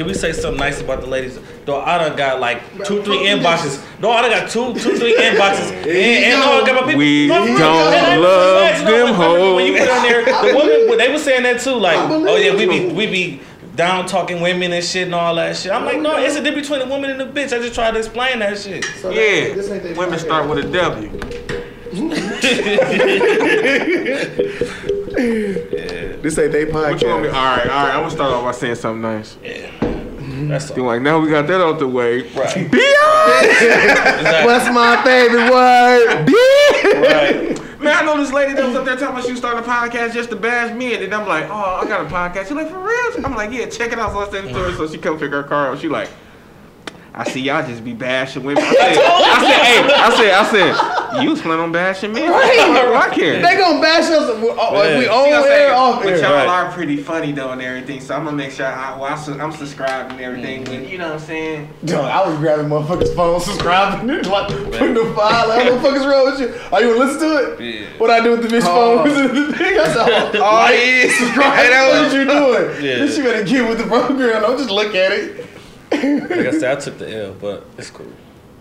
can we say something nice about the ladies? Dog, I done got like two, three inboxes. Dog, I done got two, two, three inboxes. And, and dog, I got my people. We No, don't and I- love no, them I remember When you put on there, the women, they were saying that too. Like, oh yeah, we be, we be down talking women and shit and all that shit. I'm like, no, it's a difference between a woman and a bitch. I just tried to explain that shit. So Yeah, this ain't women start with a W. This ain't they What you want me? All podcast. right, all right. I'm gonna start off by saying something nice. Yeah, that's Be all. like, now we got that out the way. Right. Bitch! What's my favorite word? Right. Man, I know this lady that was up there talking about she was starting a podcast just to bash me, and then I'm like, oh, I got a podcast. She's like, for real? I'm like, yeah, check it out. So I sent it to her, so she come pick her car up. She like, I see y'all just be bashing women. I said, I said, hey, I said, I said, you was planning on bashing me? Right. I care. They gonna bash us if we, uh, if we Yeah. on See what air, But air. y'all Right. are pretty funny though and everything, so I'm gonna make sure I, well, I su- I'm subscribed and everything. When you know what I'm saying? Dog, I was grabbing motherfuckers' phone, subscribing, and like putting the file. Like, what the fuck is wrong with you? Are you gonna listen to it? Yeah. What I do with the bitch Oh. phone? the thing. I said, oh, yeah, subscribe. Hey, what was- you doing? Yeah. This you better get with the program. Don't just look at it. Like I said, I took the L, but it's cool.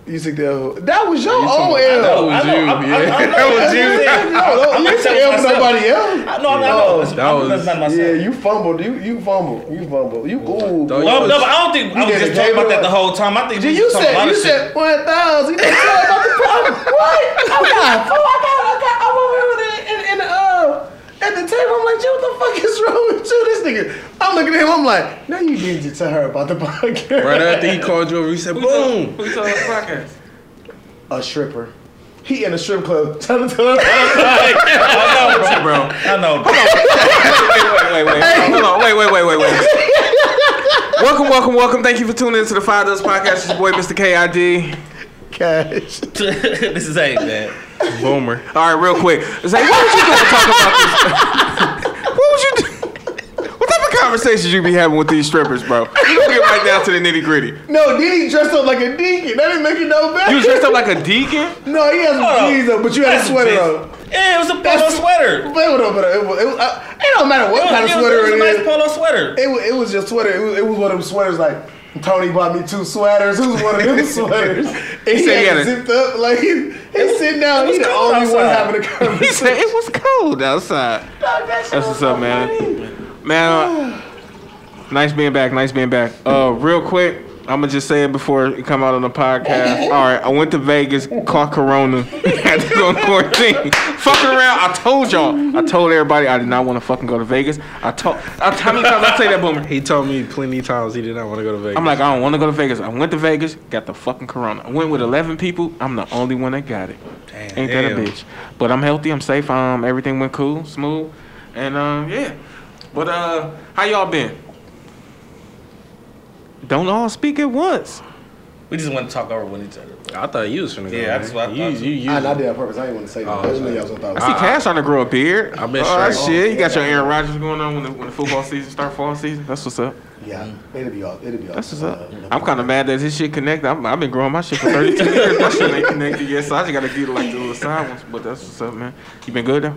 You took the L. That was your talking own about- L. was I know, you, I- I- yeah. I know, That was that's you. what I'm saying. No, no, you just said telling L for myself. nobody else. I know, I know. It's, that was- not myself. Yeah, you fumbled. You you fumbled. You fumbled. You ooh. Don't No, you- no, but I don't think I was just it, talking about that the whole time. I think you said about you said one thousand. You didn't tell about the problem. What? I got, oh, I oh, got, I got. I'm over here with it in, in the uh at the table. I'm like, Jay, what the fuck is wrong with you? This nigga. I'm looking at him. I'm like, now you did just tell her about the podcast. Right after he called you over, he said, Who told- boom. Who told us podcast? A stripper. He in a strip club trying to her. I know, bro. I know. Wait, wait, wait, wait. Hold on. Wait, wait, wait, wait, wait. welcome, welcome, welcome. Thank you for tuning into the Five Dollars Podcast. It's your boy, Mr. KID. Cash. this is A, man. Boomer. All right, real quick. Say, what was you doing talking about this? what was you doing? What type of conversations you be having with these strippers, bro? We gonna get right down to the nitty gritty. No, then he dressed up like a deacon. That didn't make it no better. You dressed up like a deacon? no, he has some Hold on. jeans up, but you had a sweater jeans. on. Yeah, it was a polo That's- sweater. But it was, it was, it was, uh, it don't matter what It was, kind of it was- sweater it was a nice polo sweater. It was, it was just sweater. It was, it was one of them sweaters like Tony bought me two sweaters. It was one of them sweaters. And he, said he had it zipped up like he, he's sitting down. He's the only one having a He conversation. said it was cold outside. That's what's up, man. Man, uh, nice being back. Nice being back. Uh, real quick, I'm gonna just say it before it come out on the podcast. All right, I went to Vegas, caught Corona, had to go on quarantine. fucking around. I told y'all. I told everybody I did not want to fucking go to Vegas. I told. I, how many times I say that, Boomer? He told me plenty of times he did not want to go to Vegas. I'm like, I don't want to go to Vegas. I went to Vegas, got the fucking corona. I went with 11 people. I'm the only one that got it. Damn. Ain't that a bitch? But I'm healthy. I'm safe. Um, everything went cool, smooth, and um, yeah. But uh, how y'all been? Don't all speak at once. We just want to talk over with each other. I thought you was finna go. Yeah, man. that's what I you, thought. you, you, I, I did that on purpose. I didn't want to say that. Oh, I just knew okay. y'all gonna I thought. see Cash trying to grow a beard. I've been oh, that straight. shit. You got your Aaron Rodgers going on when the, when the football season start, fall season. That's what's up. Yeah, it'll be all. It'll be all. That's what's up. uh, I'm kind of mad that his shit connected. I'm, I've been growing my shit for 32 years. My shit ain't connected yet, so I just gotta get like the little side ones. But that's what's up, man. You been good though?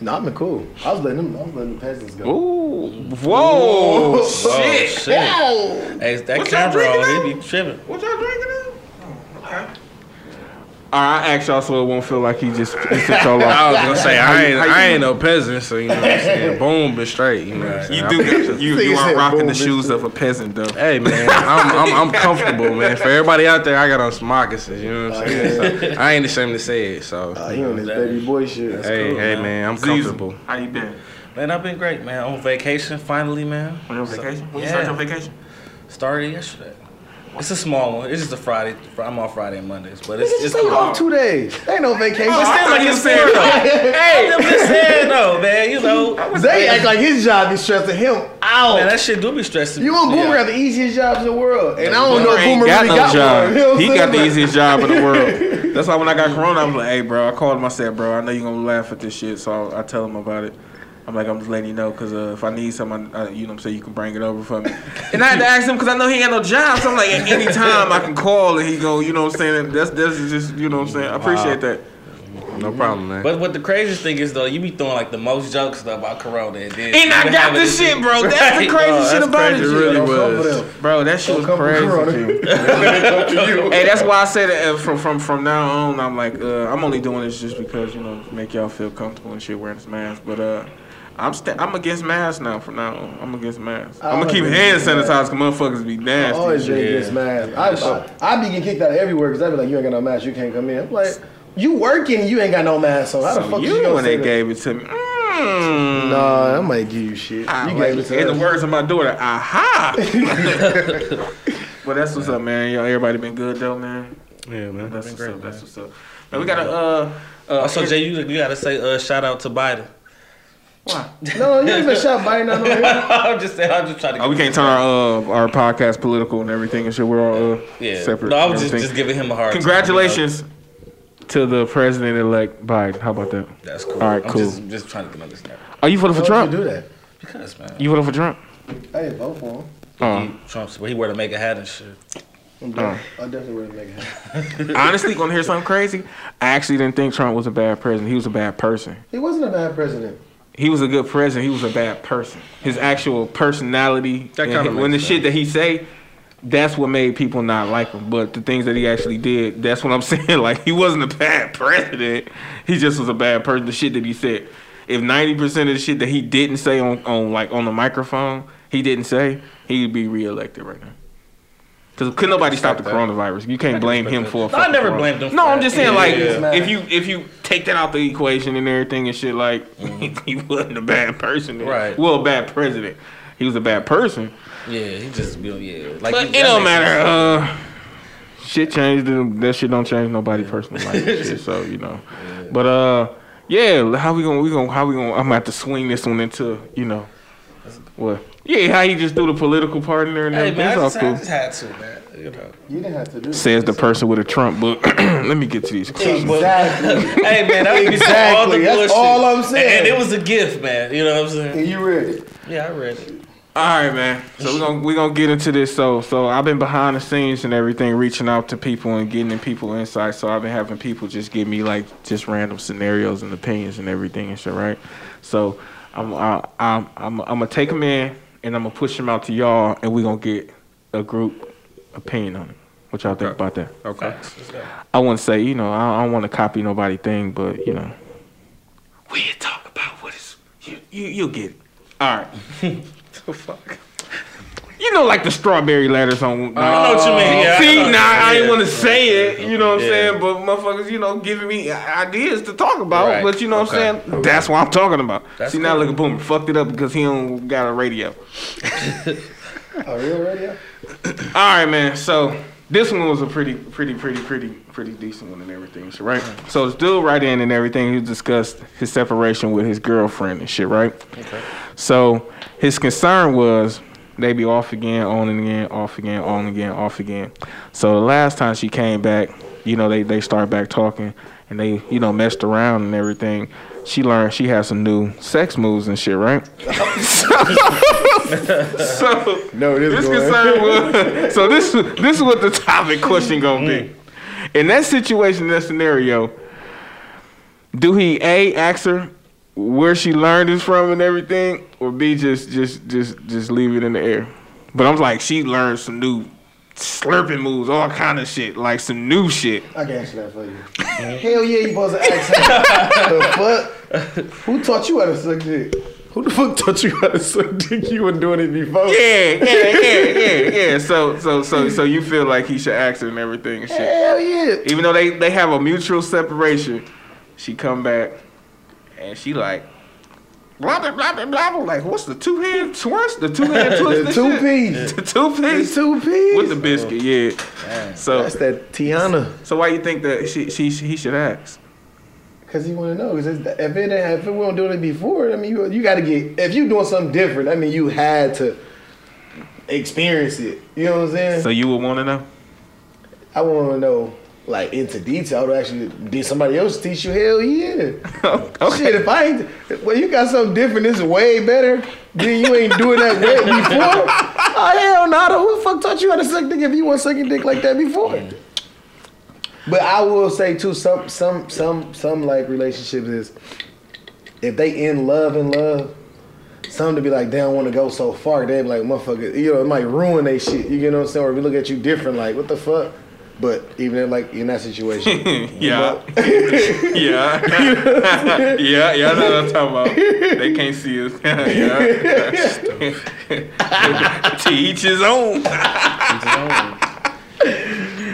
No, I've been cool. I was letting them. I was letting the peasants go. Ooh, whoa, Oh, shit. shit. Hey, it's that What camera drinking on, he be tripping. What y'all drinking now? okay. All right, I asked y'all so it won't feel like he just he took y'all I was gonna say I ain't how you I ain't no peasant, so you know what I'm saying. Boom, but straight. You know what I'm saying. you do got, you you are rocking the shoes of a peasant though. Hey man, I'm, I'm I'm comfortable, man. For everybody out there, I got on some moccasins. You know what I'm saying? So, I ain't ashamed to say it. So Uh, he on his baby boy shit. hey, cool, hey man. man, I'm Zizu, comfortable. How you been? Man, I've been great, man. On vacation finally, man. On your So- vacation? When you yeah. start your vacation? Started yesterday. It's a small one. It's just a Friday. I'm off Friday and Mondays, but it's Nigga, it's stay cool. off two days. Ain't no vacation. It seems like it's fair though. hey, I'm just saying though, man. You know, Zay act like his job is stressing him out. man, that shit do be stressing. you want me Boomer out. have the easiest jobs in the world, and I don't know Boomer if Boomer got really no got job. one. You know he I'm got the easiest job in the world. That's why when I got corona, I was like, "Hey, bro," I called him. I said, "Bro, I know you're gonna laugh at this shit," so I, I tell him about it. I'm like, I'm just letting you know because uh, if I need something, I, you know, what I'm saying you can bring it over for me. and I had to ask him because I know he ain't got no job. So I'm like, at any time I can call and he go, you know, what I'm saying that's that's just, you know, what I'm saying. I appreciate that. No problem, man. But what the craziest thing is though, you be throwing like the most jokes about Corona, and then And I got having this shit, bro. That's the crazy Oh, shit that's about crazy. it. it really Don't come for was. Bro, that shit was Don't come for crazy. Corona. G. hey, that's why I said that uh, from from from now on. I'm like, uh, I'm only doing this just because you know make y'all feel comfortable and shit wearing this mask. But uh, I'm st- I'm against masks now. From now on, I'm against masks. I'm gonna keep hand masks. sanitizer. Cause motherfuckers be I nasty. always been shit. against masks. I, I, I be getting kicked out of everywhere because I be like, you ain't got no mask, you can't come in. I'm like, you working, you ain't got no mask, so how the fuck you you gonna when say they that? gave it to me. Mm. Nah, I might give you shit. I you like gave it it. to In the words of my daughter, aha. well, that's what's up, man. Y'all, everybody been good though, man. Yeah, man. That's what's great, up. man. That's what's up. Man, we gotta uh. uh Also, Jay, you, you gotta say uh, shout out to Biden. Why? No, you ain't been shot Biden out here. I'm just saying, I'm just trying to. Oh, we can't turn our uh our podcast political and everything and shit. We're all uh yeah. separate. No, I and was just, just giving him a hard. time, Congratulations to the president elect Biden. How about that? That's cool. All right, I'm cool. Just, just trying to get on this. Are you voting for Trump? would you do that? Because man, You voting for Trump? I didn't vote for him. Oh. he, Trump's, but he wear the MAGA hat and shit. I'm def- I definitely would make it happen. Honestly, gonna hear something crazy. I actually didn't think Trump was a bad president. He was a bad person. He wasn't a bad president. He was a good president. He was a bad person. His actual personality, That kinda when the makes shit that he say, that's what made people not like him. But the things that he actually did, that's what I'm saying. Like he wasn't a bad president. He just was a bad person. The shit that he said. If 90% of the shit that he didn't say on, on like on the microphone, he didn't say, he'd be reelected right now. Because could nobody stop the that. coronavirus? You can't blame him for. a I fucking never corona- blamed him No, I'm just saying, Yeah, like, yeah. if you if you take that out the equation and everything and shit, like, he wasn't a bad person, then. Right. Well, a bad president. He was a bad person, Yeah, he just be yeah. Like but he- it don't matter. Uh, shit changed. and That shit don't change nobody personal life. shit, so you know, but uh, yeah. How we gonna we gonna how we gonna? I'm gonna have to swing this one into you know, what? Yeah, how he just do the political part in there and Hey everything. man, I It's just, all I cool. just had to, man. You know. You didn't have to do Says the person with a Trump book. Let me get to these questions. Exactly. Hey man, that would be Exactly, all the that's bullshit. all I'm saying. And, and it was a gift, man. You know what I'm saying? and you read it. Yeah, I read it. All right, man. So we're gonna we're gonna get into this. So so I've been behind the scenes and everything, reaching out to people and getting in people insight. So I've been having people just give me like just random scenarios and opinions and everything and shit, right? So I'm I, I'm I'm I'm gonna take them in and I'm gonna push them out to y'all, and we're gonna get a group opinion on it. What y'all think about that? Okay. Facts. Let's go. I wouldn't say you know I, I don't want to copy nobody thing, but you know we talk about what is you you you'll get it. All right. The fuck? You know, like the strawberry letters on. I know what you mean. Yeah, I See, know. now I Yeah. ain't want to say it. You know what I'm Yeah. saying? But motherfuckers, you know, giving me ideas to talk about. Right. But you know what I'm saying? That's what I'm talking about. That's See, now look at Boomer. Fucked it up because he don't got a radio. A real radio? All right, man. So this one was a pretty, pretty, pretty, pretty, pretty decent one and everything, shit, right? Mm-hmm. So this dude right in and everything, he discussed his separation with his girlfriend and shit, right? Okay. So his concern was they be off again, on and again, off again, on again, off again. So the last time she came back, you know, they they started back talking and they, you know, messed around and everything. She learned she had some new sex moves and shit, right? so No, this, concern was so this this is what the topic question gonna be. In that situation, in that scenario, do he a ask her where she learned this from and everything, or b just just just just leave it in the air? But I'm like, she learned some new slurping moves, all kind of shit, like some new shit. I can answer that for you. Hell yeah, you supposed to ask her. the fuck? Who taught you how to suck dick? Who the fuck taught you how to suck dick? You weren't doing it before. Yeah, yeah, yeah, yeah, yeah. So so so so you feel like he should ask her and everything and shit. Hell yeah. even though they, they have a mutual separation, she come back and she like blah blah blah blah blah. Like what's the two hand twist? The two hand twist. The two piece. The two The piece two piece. with the biscuit. Yeah. So That's that Tiana. so why you think that she, she he should ask? Cause he want to know. Cause if it ain't- if we weren't doing it before, I mean, you you got to get. If you doing something different, I mean, you had to experience it. You know what I'm saying? So you would want to know? I want to know like into detail. To actually, did somebody else teach you? Hell yeah. okay. Shit, if I ain't, well, you got something different. This is way better. Then you ain't doing that way before. Oh hell no! Who the fuck taught you how to suck dick if you weren't sucking dick like that before? But I will say too, some some some some like relationships is if they in love in love, some to be like they don't want to go so far. They be like motherfucker, you know, it might ruin they shit. You get what I'm saying? Or if we look at you different, like what the fuck. But even in, like in that situation, Yeah. yeah. yeah, yeah, I know what I'm talking about. They can't see us. yeah. to each his own.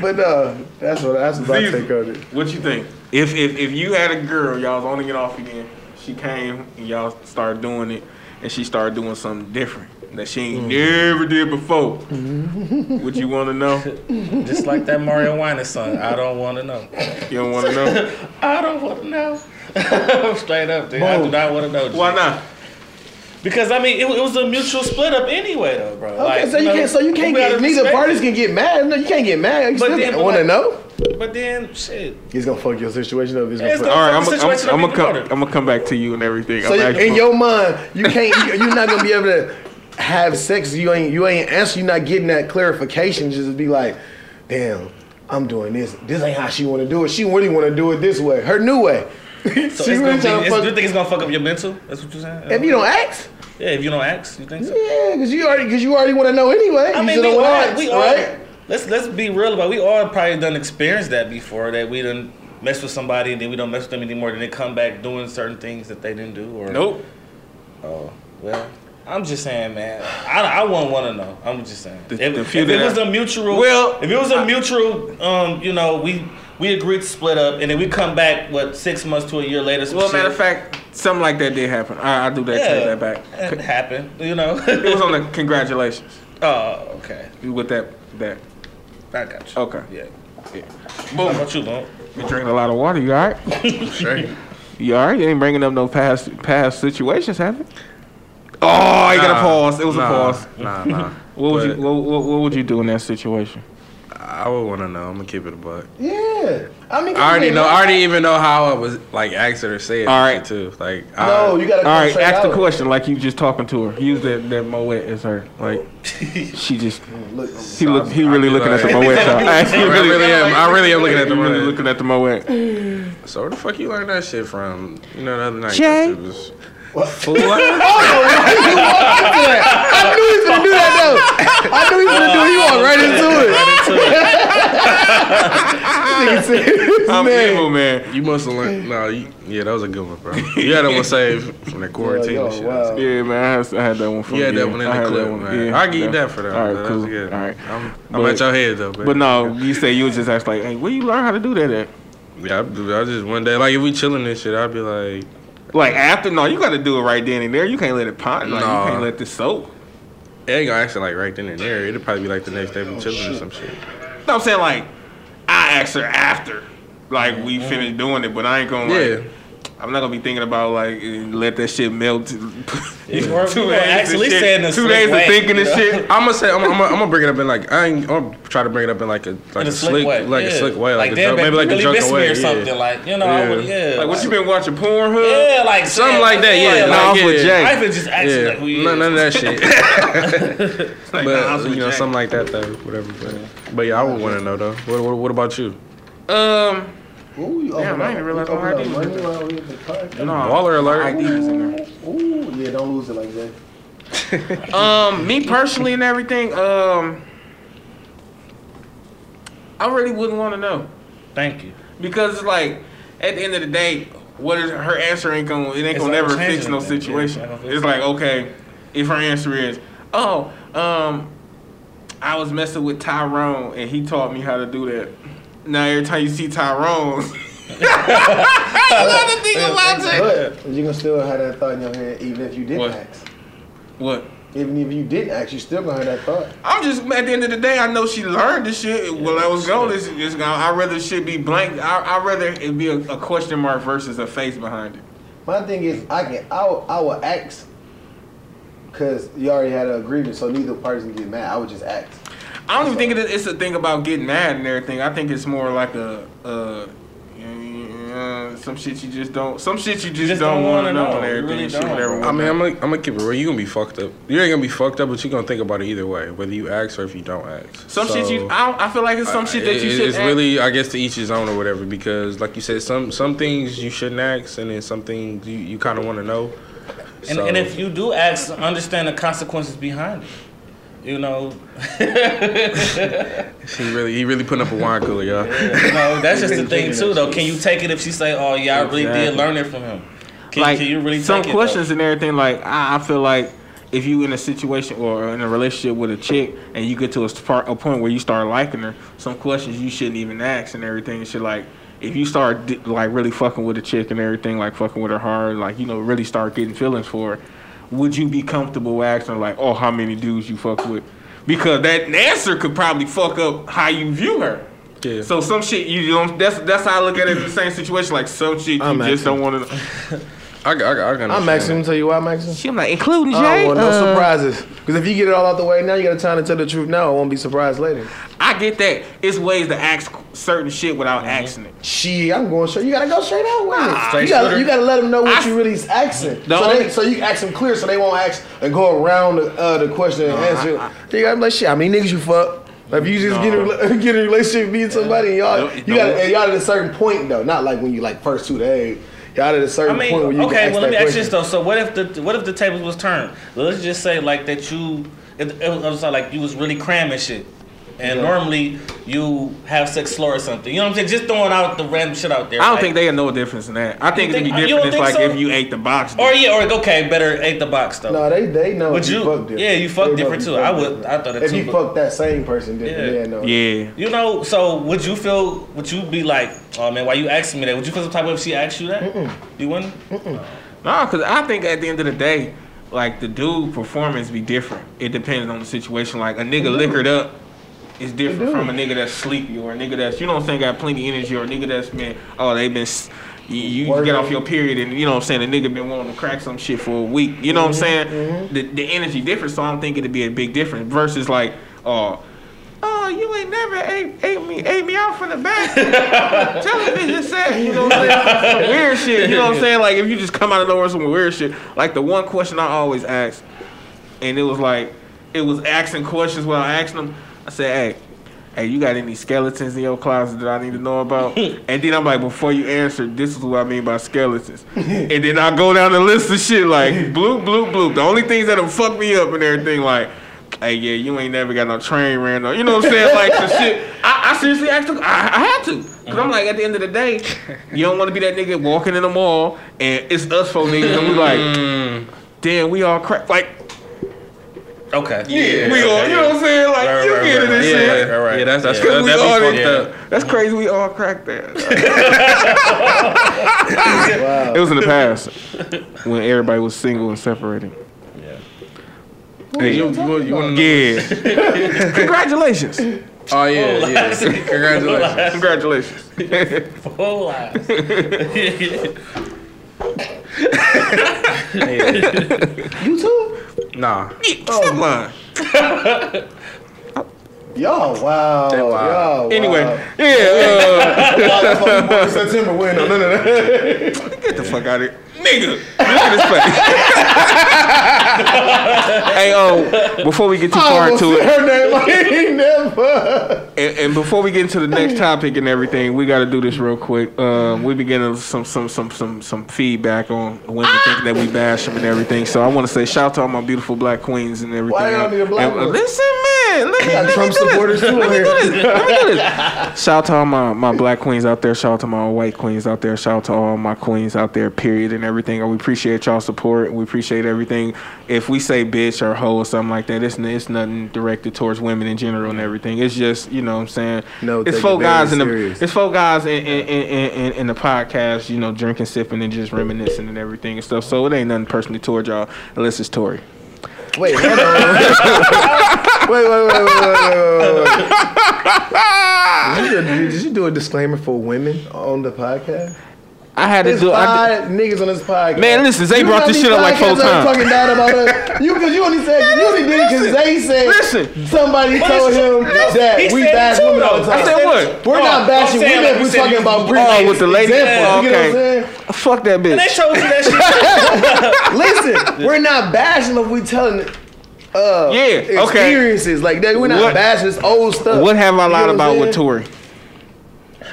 but no, that's what that's what I take on it. What you think? If if if you had a girl, y'all was on to get off again, she came and y'all started doing it, and she started doing something different that she ain't never did before. Mm-hmm. Would you want to know? Just like that Mario Winans song. I don't want to know. You don't want to know? I don't want to know. Straight up, dude. I do not want to know. G. Why not? Because I mean, it, it was a mutual split up anyway, though, bro. Okay, Like, so you know, can't so you can't get neither parties can get mad. No, you can't get mad. You But still want to like- know. But then, shit. He's gonna fuck your situation up. He's gonna It's fuck- gonna- All right, I'm fuck the gonna situation I'm up gonna come. I'm gonna come back to you and everything. So I'm you- in your mind, you can't. You, you're not gonna be able to have sex. You ain't. You ain't answer. You're not getting that clarification. Just be like, damn, I'm doing this. This ain't how she want to do it. She really want to do it this way. Her new way. So she it's really gonna be, trying to fuck. you think it's gonna fuck up your mental? That's what you're saying? if you don't ask, yeah, if you don't ask, you think so? yeah, because you already because you already want to know anyway. I you mean, just we all, ask, we all, right? let's let's be real about. it. We all probably done experienced that before. That we done mess with somebody and then we don't mess with them anymore. Then they come back doing certain things that they didn't do. Or Nope. Oh well, I'm just saying, man. I, I wouldn't want to know. I'm just saying. The- if the if it was a mutual, Well, if it was a mutual, um, you know, we we agreed to split up, and then we come back what six months to a year later. Well, shit. matter of fact, something like that did happen. I, I do that. Take yeah, that back. It happened, you know. It was on the congratulations oh, okay. with that that. I got you. Okay. Yeah. Yeah. How Boom. about you, Lon? You drinking a lot of water. You all right? Straight. You all right? You ain't bringing up no past past situations, have you? Oh, I got a pause. It was nah, a pause. Nah, nah. What would you what, what, what would you do in that situation? I would want to know. I'm gonna keep it a buck. Yeah, I mean, I already know. I already even know how I was like asked her to say it. All and right. shit, too. Like No, I, you gotta. All come right, ask the question like you just talking to her. Use that that moet as her. Like she just Look, he look he really I'd looking at the like- moet. y'all. I He really am. I really am looking at he the really money. looking at the moet. So where the fuck you learned that shit from? You know, the other night. Jay? It oh, was What? fool. like- I knew he was gonna do that though. I knew he was gonna do it. He walked right into it. Nigga said his I'm name. evil, man. You must have learned. No, you, yeah, that was a good one, bro. You had that one saved from the quarantine yo, and shit. wow. Yeah, man. I had, I had that one from You had yeah, that one in I the had clip, that one, man. yeah, I'll give you that for that. All right, That cool. was good. All right. I'm, I'm But- at your head though, baby. But no, you say you was just ask like, hey, where you learn how to do that at? Yeah, I, I just one day, like if we chilling and shit, I'd be like, Like after? No, you got to do it right then and there. You can't let it pot. Like Nah. you can't let this soak. it ain't gonna actually like right then and there. It'll probably be like the next day we chilling or some shit. No, I'm saying like I asked her after, like we finished doing it, but I ain't gonna Yeah. Like. I'm not gonna be thinking about like let that shit melt. Two were- you were actually shit. saying two days way, of thinking you and know? shit. I'm gonna say I'm, I'm, I'm gonna bring it up in like I ain't. I'm gonna try to bring it up in like a like In a, slick, like yeah. a slick way, like, a damn, joke, maybe like you a really joke miss me way, or yeah. something. Like you know, Yeah. would, yeah. Like what you been watching Pornhub? Yeah, like Something saying- like that, yeah. Nah, I was like, with yeah. Jay. I even just asked Yeah, like who you none, of that shit. Like, nah, I was but you know, something like that though. Whatever. But, but yeah, I would want to know though. What, what, what about you? Um, Ooh, you Damn, I up- didn't realize you my open ID up was money in while we at the podcast. no, Baller alert. my ID was in there. Ooh, yeah, don't lose it like that. Um, me personally and everything, um, I really wouldn't want to know Thank you. because it's like at the end of the day, what is her answer ain't gonna it ain't It's gonna not never fix no anything. situation. Yeah, it's not gonna fix It's like okay, if her answer is, oh, um, I was messing with Tyrone and he taught me how to do that. Now every time you see Tyrone, I love to think about it. But you gonna still have that thought in your head, even if you didn't What? ask. What? Even if you didn't ask, you still gonna have that thought. I'm just at the end of the day, I know she learned the shit. Well, I was going. This is I'd rather shit be blank. I I'd rather it be a, a question mark versus a face behind it. My thing is, I can, I, will- I will ask, cause you already had an agreement, so neither parties can get mad. I would just ask. I don't even think it- it's a thing about getting mad and everything. I think it's more like a, uh, uh some shit you just don't. Some shit you just, just don't, don't want to know, know. and You everything. really shit, don't, whatever. I mean, I'm gonna, I'm gonna keep it real. You gonna be fucked up. You ain't gonna be fucked up, but you gonna think about it either way, whether you ask or if you don't ask. some shit you. I, I feel like it's some shit that you should. It's really, I guess, to each his own or whatever. Because, like you said, some some things you shouldn't ask, and then some things you, you kind of want to know. And, So- and if you do ask, understand the consequences behind it. You know, he really he really putting up a wine cooler, y'all. you know that's just the thing too, though. Can you take it if she say, "Oh yeah, I really did learn it from him"? Can, like can you really some it, questions and everything. Like I, I feel like if you in a situation or in a relationship with a chick and you get to a, part, a point where you start liking her, some questions you shouldn't even ask and everything. And shit like if you start like really fucking with a chick and everything, like fucking with her hard, like you know really start getting feelings for her, would you be comfortable asking like, oh, how many dudes you fuck with? Because that answer could probably fuck up how you view her. Yeah. So some shit you don't. That's that's how I look at it. in The same situation, like some shit you I'm just don't want to. I, got- I, got- I got I'm Maxim. Let tell you why, Maxim. She, I'm like, including I Jay. don't want no uh, surprises. Because if you get it all out the way now, you got time to tell the truth now. I won't be surprised later. I get that. It's ways to ask certain shit without asking it. Shit, I'm going straight. You gotta go straight out with it. Straight you gotta, you gotta let them know what I- you really asking. So, only- they, so you ask them clear, so they won't ask and go around the, uh, the question and answer. you gotta be like, shit. I mean, niggas, you fuck. Like, if you just get, in a, get in a relationship, meeting somebody, and y'all, No, you no. gotta, and y'all at a certain point though, not like when you like first two days. At a certain I mean, point where you okay. ask Well, let me ask you this though. So what if the what if the tables was turned? Let's just say like that you it, it was like you was really cramming shit, and Yeah. normally you have sex slow or something. You know what I'm saying? Just throwing out the random shit out there. I don't like- think they know a difference in that. I think it'd be think- uh, different don't if like so? if you ate the box. Or yeah, or okay, better ate the box though. No, they they know. But if you- fuck different. yeah, you fuck They different too. fuck I would- different. I thought that if too, you but- fuck that same person, then Yeah. yeah, no. yeah. You know, so would you feel? Would you be like, oh man, why you asking me that? Would you feel some type of way if she asked you that? You wouldn't. No, because I think at the end of the day, like the dude performance be different. It depends on the situation. Like a nigga liquored up is different from a nigga that's sleepy or a nigga that's you know what I'm saying got plenty of energy or a nigga that's been oh they been. You, you get off your period and you know what I'm saying a nigga been wanting to crack some shit for a week. You know what I'm saying? The the energy different, so I don't think it'd be a big difference versus like oh. Oh, you ain't never ate, ate me ate me out from the back. Television set, you know what I'm saying? Some weird shit, you know what I'm saying? Like if you just come out of nowhere with some weird shit. Like the one question I always ask, and it was like it was asking questions while I asking them. I said, "Hey, hey, you got any skeletons in your closet that I need to know about?" and then I'm like, "Before you answer, this is what I mean by skeletons." and then I go down the list of shit like bloop, bloop, bloop. The only things that'll fuck me up and everything like. Hey, yeah, you ain't never got no train ran on. You know what I'm saying? Like the shit. I, I seriously asked him. I, I had to. Cause I'm like, at the end of the day, you don't want to be that nigga walking in the mall and it's us four niggas and we like, mm. damn, we all crack. Like, Okay. yeah, we all, you know what I'm saying? Like, Right, you right, get it right, and right. shit. Right, right, right. Yeah, that's that's Yeah. Cause that, we that all be did- fucked up. That's crazy. We all cracked that. Wow. it was in the past when everybody was single and separating. Yeah. Hey, You, you, you want to yeah. Congratulations. Oh yeah, yeah. Congratulations. Congratulations. Full lies. You too? Nah. Stop lying. Y'all, wow. They wild. Y'all, Anyway, wow. yeah. That's why we born in September. We ain't know none of. Uh, get the fuck out of here, nigga. Look at his face. hey, oh, before we get too far into it, her name like never. and, and before we get into the next topic and everything, we got to do this real quick. Um, we be getting some some some some some feedback on women thinking that we bash them and everything. So I want to say shout out to all my beautiful black queens and everything. Why y'all need a black And, uh. Listen, man. Let me, Got let me Trump do this. supporters too Let me do this. Let me do this. Shout out to all my, my black queens out there. Shout out to my white queens out there. Shout out to all my queens out there, period, and everything. We appreciate y'all support. We appreciate everything. If we say bitch or hoe or something like that, it's, it's nothing directed towards women in general and everything. It's just, you know what I'm saying? No, it's four it very guys in the serious. it's four guys in in, in, in in the podcast, you know, drinking, sipping, and just reminiscing and everything and stuff. So it ain't nothing personally towards y'all unless it's Tory. Wait, hold on. wait, wait, wait, wait, wait, wait, wait. Did you, do, did you do a disclaimer for women on the podcast? I had to There's do. I five niggas on this podcast. Man, listen, Zay You brought this shit up like four times. Talking bad about us. You because you only said you only did because Zay said Listen. somebody But told him no, that he we bash too, women all the time. I said what? We're No, not bashing women. like we We're talking about Britney. Oh, with the lady. Example, Oh, you get what I'm okay. saying? Fuck that And they bitch. showed that shit. Listen, we're not bashing if we telling uh Yeah, okay. experiences like that. We're not What- bashing this old stuff. What have I You lied know about I'm with saying? Tory?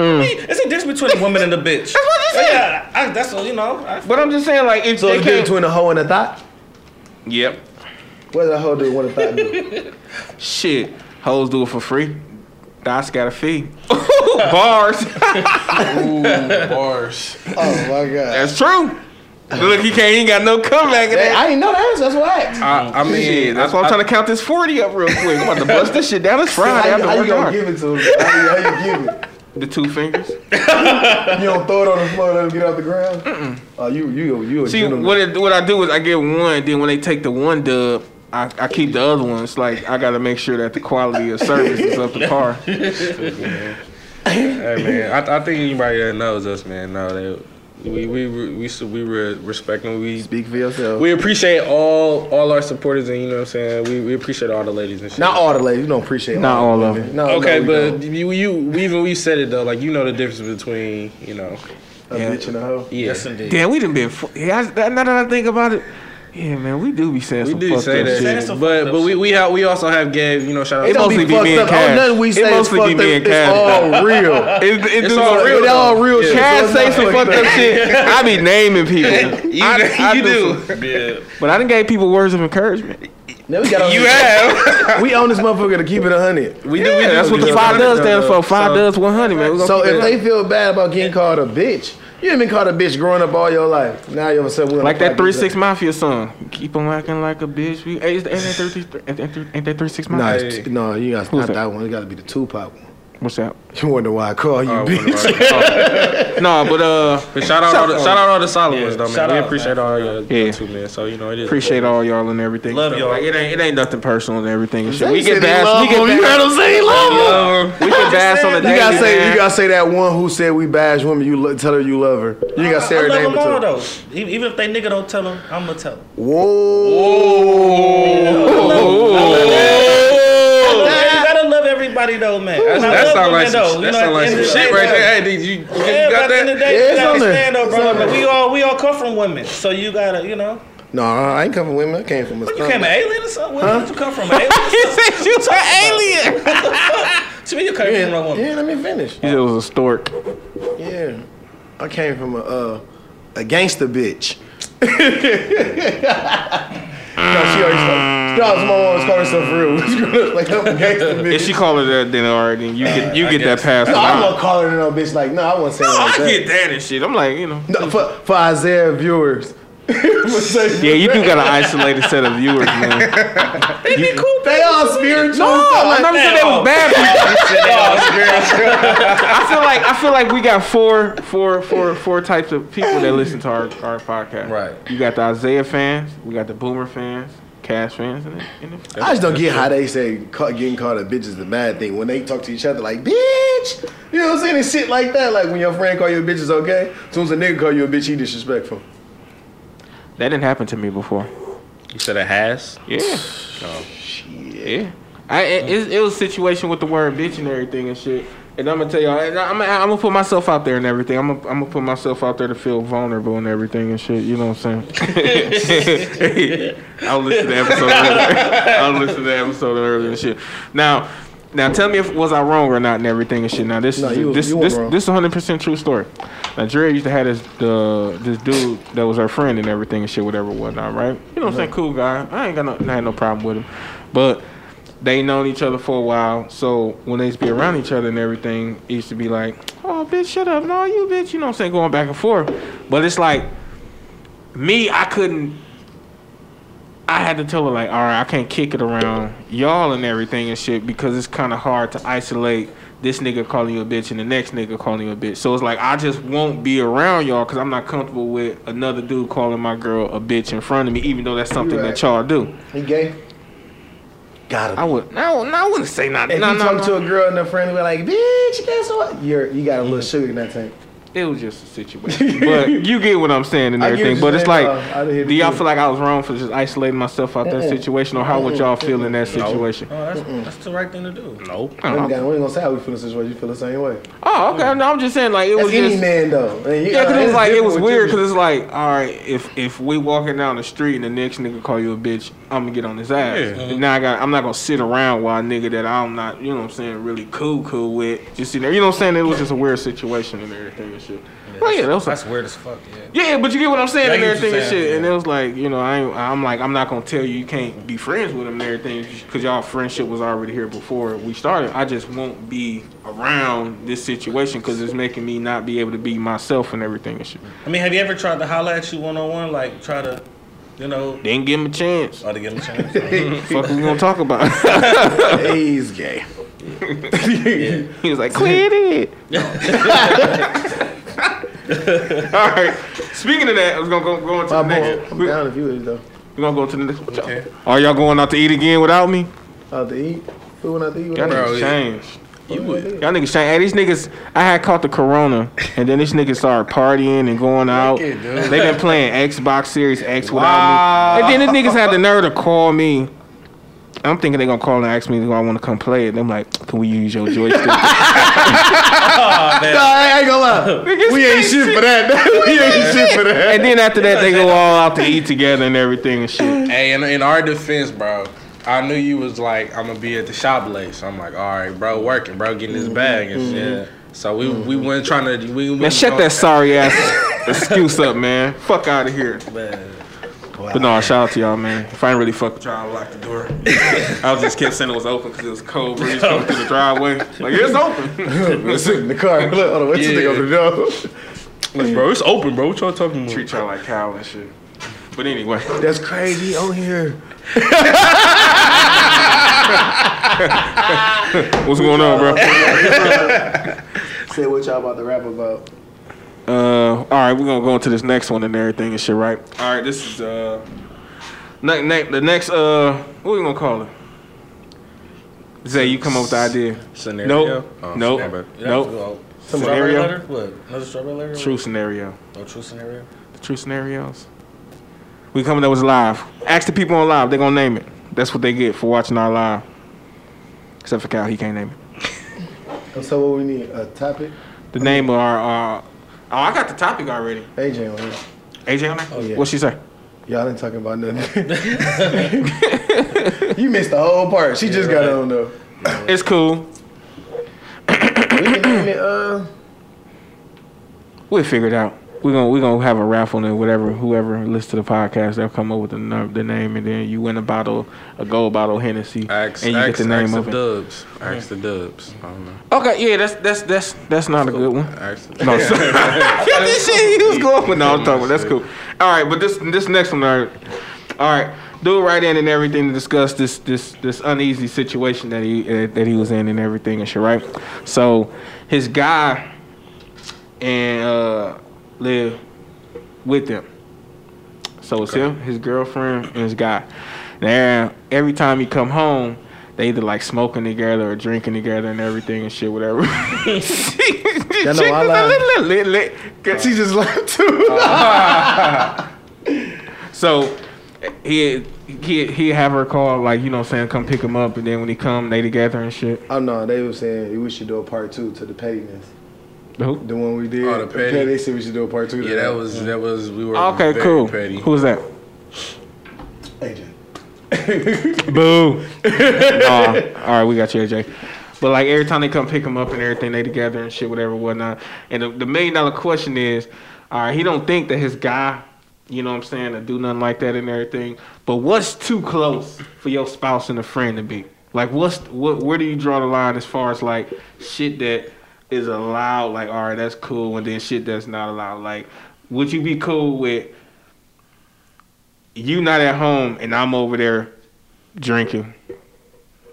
It's a difference between a woman and a bitch. That's what I'm saying. Yeah, I, that's what you know. I, But I'm just saying, like, if So they the between a hoe and a thought? Yep. What does a hoe do and what a thought do? Shit, hoes do it for free. Dots got a fee. Bars. Ooh, bars. oh my god. That's true. Look, he can't. He ain't got no comeback in that. I didn't know that. answer. That's why I asked. I, I mean, Shit, that's why I'm I, trying to count this 40 up real quick. I'm about to bust this shit down. It's How Friday. you, I've how been you working gonna hard. give it to him? How you, how you give it? The two fingers. You don't throw it on the floor, let him get off the ground. Oh, you you you a See, gentleman. what it, what I do is I get one. Then when they take the one dub, I, I keep the other ones. Like I got to make sure that the quality of service is up to par. hey man, I, I think anybody that knows us, man, know that we we we we, we re- respect and we Speak for yourself. we appreciate all all our supporters and you know what I'm saying. We, we appreciate all the ladies and shit. Not all the ladies. You don't appreciate Not all the of women. them. No, Okay, no, but don't. you, you even we said it though, like you know the difference between you know. a Yeah. bitch and a hoe. Yeah. yes, indeed. Damn, we done been. fu- Yeah, I, now that I think about it, yeah, man, we do be saying We some do fucked say up that, shit. Saying some but fucked but up we shit. we have we also have gave you know shout out. It Don't mostly be fucked me and up. Cass. Oh, nothing we It say is mostly be fucked me up. and It's all real. It, it It's do all some- real, It's all real shit. Cass say some fucked up shit. I be naming people. You, I, I you do. do. some- Yeah. But I done gave people words of encouragement. Now we got You have. We own this motherfucker to keep it a hundred. We do. We do. that's what the five does So- stand for. Five does one hundred, man. We gonna So keep if it they feel bad about getting called a bitch, you ain't been called a bitch growing up all your life. Now you ever said we like that three six mafia song, keep on acting like a bitch. Ain't that three ain't that three six Nah, mafia? t- no, you got not that? that one. It got to be the Tupac one. What's that? You wonder why I call you Oh, bitch? whatever. No, but uh, But shout out, all the, shout out all the solid Yeah, ones though, man. shout we out, appreciate man. all y'all Yeah. yeah. too, man. So you know it is. appreciate all y'all and everything. Love Stuff y'all. Like, it ain't it ain't nothing personal and everything and shit. We get said he We get him. You heard bashed. him say he love him. We get bashed on the You daily. gotta say, man. you gotta say that one who said we bash women. You lo- tell her you love her. You gotta say I, her I name. love them all until- though. Even even if they nigga don't tell them, I'm gonna tell them. Whoa. You gotta love everybody though, man. And I That love sound like some, that sound like some end of the shit right there. Hey, did you, you Yeah, got but at the end of the that? day, Yeah, you it's gotta on there. understand though, It's bro. on there. we all we all come from women, so you gotta, you know. No, I ain't come from women. I came from a You came an alien or something? Where did you come from? An alien? He said you an alien. To me, you came from a woman. yeah, let me finish. He said it was a stork. Yeah, I came from a uh, a gangster bitch. no, she already started. No, my mom always called herself real. like I'm a gangster bitch. If she call her that, then alright, then you get you I get that pass. no, I her. won't call her no bitch. Like no, I won't say it I like that. get that and shit. I'm like, you know. No, for, for Isaiah viewers. Yeah, you do got an isolated set of viewers, man. They be cool. They all spiritual. No, I like never said they was bad people. I feel like I feel like we got four, four, four, four types of people that listen to our, our podcast. Right. You got the Isaiah fans, we got the Boomer fans, Cash fans, and the, and the I just don't get how they say ca- getting called a bitch is the bad thing. When they talk to each other like, bitch. You know what I'm saying? And shit like that. Like when your friend call you a bitch is okay. As soon as a nigga call you a bitch, he disrespectful. that didn't happen to me before. You said it has. Yeah. Oh. Yeah. I it, it, it was a situation with the word bitch and everything and shit. And I'm gonna tell y'all, and I'm, I'm gonna put myself out there and everything. I'm gonna, I'm gonna put myself out there to feel vulnerable and everything and shit. You know what I'm saying? I'll listen to the episode. Earlier. I'll listen to the episode earlier and shit. Now, now tell me if was I wrong or not and everything and shit. Now this No, is you this you weren't this wrong. this is 100 percent true story. Now Dre used to have this the this dude that was our friend and everything and shit, whatever whatnot, right? You know what I'm saying? Cool guy. I ain't got no I had no problem with him, but they known each other for a while. So when they used to be around each other and everything, it used to be like, oh bitch, shut up, no you bitch, you know what I'm saying, going back and forth. But it's like me, I couldn't. I had to tell her like, all right, I can't kick it around y'all and everything and shit because it's kind of hard to isolate this nigga calling you a bitch and the next nigga calling you a bitch. So it's like I just won't be around y'all because I'm not comfortable with another dude calling my girl a bitch in front of me, even though that's something right. that y'all do. He gay? Got him. I would no, no, I wouldn't say nothing. If No, you no, talk no. to a girl and a friend, be like, bitch, guess what? You're, you got a little sugar in that tank. It was just a situation. but you get what I'm saying and everything. But you're it's like, though. I didn't hear do y'all feel like I was wrong for just isolating myself out that situation, or how would y'all feel in that situation? Oh, that's, that's the right thing to do. Nope. Oh. I We don't ain't gonna say how we feel in the situation. You feel the same way. Oh, okay. No, I'm just saying like it That's was any just. man though. Man, you Yeah, cause gotta- it uh, was like it was weird. Cause it's like, all right, if if we walking down the street and the next nigga call you a bitch, I'm gonna get on his ass. Yeah. And now I got, I'm not gonna sit around while a nigga that I'm not, you know what I'm saying, really cool, cool with, just sitting there. You know what I'm saying? It was just a weird situation and everything and shit. Oh yeah, that was That's like, weird as fuck. Yeah. yeah, but you get what I'm saying Yeah, and everything you're and saying, shit. And it was like, you know, I I'm like, I'm not gonna tell you you can't be friends with him and everything because y'all friendship was already here before we started. I just won't be around this situation because it's making me not be able to be myself and everything and shit. I mean, have you ever tried to holler at you one on one? Like, try to, you know, Didn't give him a chance. Oh, or to give him a chance? Fuck, we gonna talk about? He's gay. he was like, quit it. All right. Speaking of that, I was gonna go, go into My the boy, next. I'm We, down if you is though. we gonna go to the next. What Okay. Are y'all going out to eat again without me? Out to eat. Who went out to eat? Y'all niggas me? changed. You would. Y'all niggas changed. Hey, these niggas, I had caught the corona, and then these niggas started partying and going out. it, dude. They been playing Xbox Series X without me. And then the niggas had the nerve to call me. I'm thinking they're gonna call and ask me do I want to come play it. And I'm like, can we use your joystick? oh, man. Nah, I ain't gonna lie. Niggas we ain't shit for that. we ain't shit for that. and then after that, they go all out to eat together and everything and shit. Hey, in, in our defense, bro, I knew you was like, I'm gonna be at the shop late. So I'm like, all right, bro, working, bro, getting his bag and mm-hmm. shit. So we we weren't trying to. We Man, shut that sorry ass excuse up, man. Fuck out of here. Man. But no, shout out to y'all, man. If I ain't really fuck with y'all, I locked the door. I was just kept saying it was open because it was cold breeze coming through the driveway. Like, it's open. Let's sit in the car. Look, hold on, what's this Yeah. thing over the door? Like, bro, it's open, bro. What y'all talking about? Treat y'all like cow and shit. But anyway. That's crazy on here. What's going on, bro? Say what y'all about to rap about. Uh, all right, we're gonna go into this next one and everything and shit, right? All right, this is uh, ne- ne- the next uh, what we gonna call it? Zay, you come up with the idea. Scenario. Nope. Oh, Nope. scenario. Yeah, Nope. Strawberry Scenario. letter? What? Another strawberry letter? True scenario. Oh, true scenario? The true scenarios. We coming up with live. Ask the people on live. They gonna name it. That's what they get for watching our live. Except for Cal, he can't name it. So what we need? A topic? The name of our. Uh, oh, I got the topic already. AJ on here. AJ on there. Oh, yeah. What she say? Y'all ain't talking about nothing. you missed the whole part. She just got on though. It's cool. We can name it. Uh, We'll figure it out. We're gonna we're gonna have a raffle and whatever whoever listens to the podcast they'll come up with the the name and then you win a bottle a gold bottle Hennessy Ask, and you ask, get the name of the it. dubs. Ask the dubs. I don't know. Okay, yeah, that's that's that's that's not a good one. Ask the No, yeah, this shit he was going with. No, I'm talking. about That's cool. All right, but this this next one, all right, all right, do it right in and everything to discuss this this this uneasy situation that he uh, that he was in and everything and shit, right? So his guy and uh live with them. So it's him, his girlfriend, and his guy. Now every time he come home. They either like smoking together or drinking together and everything and shit, whatever. Y'all know I lie. Lit, lit, lit. Uh-huh. she just laughed too. So he he he have her call like you know what I'm saying come pick him up and then when he come they together and shit. oh no, they were saying we should do a part two to the pettiness. Who? The one we did. Oh, the petty. They said we should do a part two. Yeah, that was that was we were Okay, very cool. petty. Who's that? AJ. Boo. Aw, all right, we got you, AJ. But like every time they come pick him up and everything, they together and shit, whatever, whatnot. And the, the million dollar question is, all right, he don't think that his guy, you know what I'm saying, to do nothing like that and everything. But what's too close for your spouse and a friend to be? Like, what's what? Where do you draw the line as far as like shit that is allowed? Like, all right, that's cool, and then shit that's not allowed. Like, would you be cool with you not at home and I'm over there drinking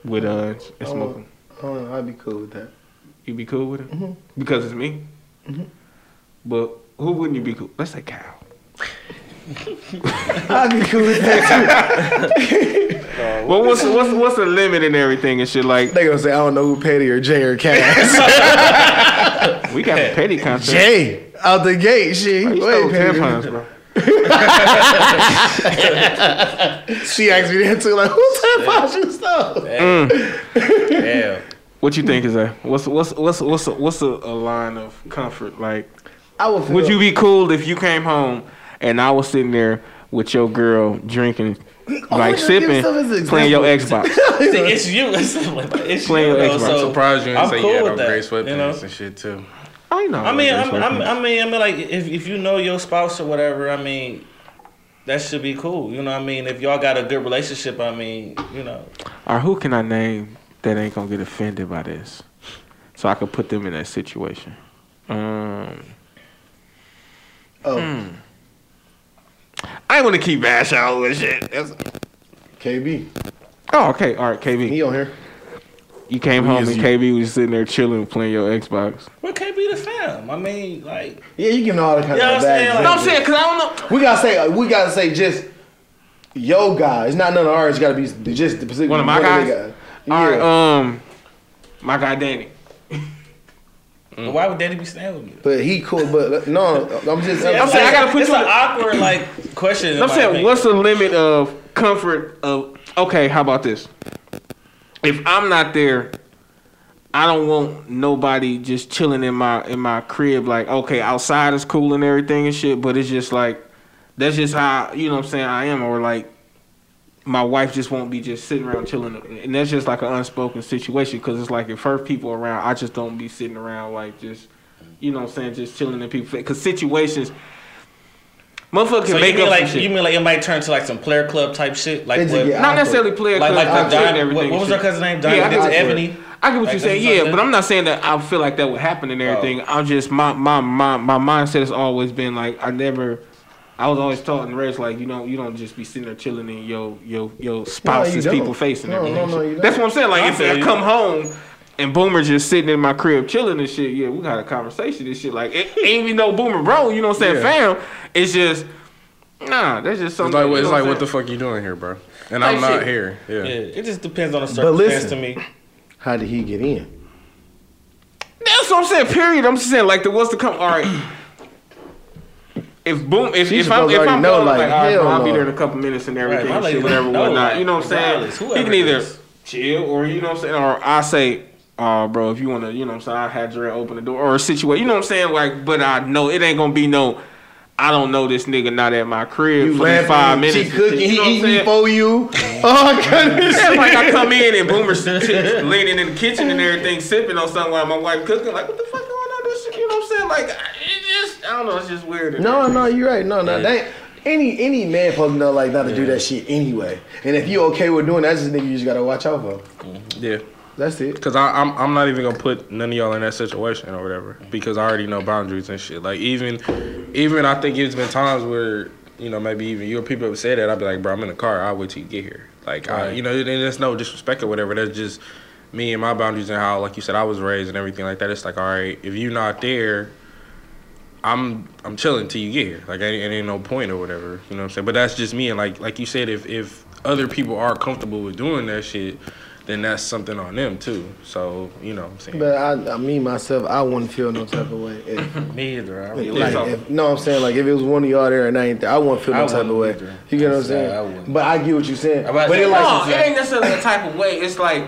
with uh and smoking? Oh, I'd be cool with that. You'd be cool with it because it's me. But who wouldn't you be cool? Let's say Kyle. I'd be cool with that Well, what's what's what's the limit and everything and shit? Like They gonna say I don't know who Petty or Jay or Cass. we got a petty contest. Jay. out the gate. Shit, wait, stole tampons, bro. She asked me that too. Like, who's tampons you stole? Mm. Damn. What you think is that? What's what's what's what's a, what's a, a line of comfort? Like, I would. Feel, would you be cool if you came home and I was sitting there with your girl drinking, Oh, like sipping, yourself as playing your. Xbox? See, it's you. It's, like, it's Playing you. your though, Xbox. so Surprised you didn't I'm say cool you had with on that, gray sweatpants you know? and shit too. I know. I mean, I'm, I'm, I mean, I mean, like, if, if you know your spouse or whatever, I mean, that should be cool. You know what I mean? If y'all got a good relationship, I mean, you know. All right, who can I name that ain't gonna get offended by this, so I could put them in that situation? Um, Oh, hmm. I ain't want to keep bash out with shit. That's- KB, oh, okay. All right, KB. he on here. You came Who home is and you? KB was sitting there chilling, playing your Xbox. What can't be the fam? I mean, like, Yeah, you give all the kind Yeah, I'm of saying, bad. like- No, I'm saying because I don't know. We gotta say we gotta say just yo guy. It's not none of ours. It's gotta be just the specific One of my the guys? guy. All right, Yeah. um, my guy Danny. Why would Danny be staying with me? but he cool. But no, I'm just. Yeah, I'm it's saying, I gotta put it's you an in- awkward like question. I'm saying, opinion. what's the limit of comfort of? Okay, how about this? If I'm not there, I don't want nobody just chilling in my in my crib. Like, okay, outside is cool and everything and shit, but it's just like that's just how you know what I'm saying I am. Or like my wife just won't be just sitting around chilling, and that's just like an unspoken situation because it's like if her people around, I just don't be sitting around like just you know what I'm saying just chilling in people because situations. Motherfucker can So you make mean up like shit. you mean like it might turn to like some player club type shit? Like what, yeah. Not awkward. necessarily player like like club, the I Don, everything what, what was shit. her cousin's name? Don Yeah, I yeah, get Ebony. I get what Like, you're saying, yeah, but I'm not saying that I feel like that would happen and oh. everything. I'm just my my my my mindset has always been like I never. I was always taught in the rest like you know you don't just be sitting there chilling in your your your spouse's don't. people facing No, everything. no, no, you. That's what I'm saying. Like I if feel I come home and Boomer just sitting in my crib chilling and shit, yeah, we got a conversation and shit. Like it ain't even no Boomer bro, you know what I'm saying, Yeah. fam. It's just nah, that's just It's like, you it's know like I'm what the fuck you doing here, bro? And Type I'm not shit. here. Yeah. Yeah, it just depends on the But circumstance listen. to me. How did he get in? That's what I'm saying. Period. I'm just saying, like, the what's to come. All right. If boom, if, if I'm if I'm already know, know, like, like, all right, hell I'll be there in a couple minutes and everything, Right, my shit, whatever, know, whatnot. like, you know what I'm saying? regardless, He can either is. chill or you know what I'm saying, or I say, uh, bro, if you wanna, you know what I'm saying, I had Dre open the door or a situation, you know what I'm saying, like, but I know it ain't gonna be no. I don't know this nigga not at my crib You for these laughing, five minutes. and cooking, shit, he you know what I'm eating saying? before you. Oh, goodness. It's like I come in and Boomer's leaning in the kitchen and everything, sipping on something while my wife cooking. Like, what the fuck going on? This you know what I'm saying? Like, it just, I don't know, it's just weird. No, no, you're right. No, no, that any any man supposed to know like not to do that shit anyway. And if you okay with doing that, that's just nigga you just gotta watch out for. Mm-hmm. Yeah. That's it. Cause I, I'm I'm not even gonna put none of y'all in that situation or whatever because I already know boundaries and shit. Like even even I think it's been times where you know maybe even your people have said that I'd be like, bro, I'm in the car. I'll wait till you get here. Like I, you know, and there's no disrespect or whatever. That's just me and my boundaries and how, like you said, I was raised and everything like that. It's like, all right, if you're not there, I'm I'm chilling till you get here. Like it ain't, no point or whatever. You know what I'm saying? But that's just me. And like like you said, if if other people are comfortable with doing that shit, then that's something on them too. So you know what I'm saying. But I, I me myself, I wouldn't feel no type of way. If, Me either. I really like, so. if, no, I'm saying like if it was one of y'all there and I ain't there, I wouldn't feel no I type of way. either. You get what I'm Yeah, saying? I. But I get what you're saying. I'm about to But say, it like No, it ain't necessarily a type of way. It's like,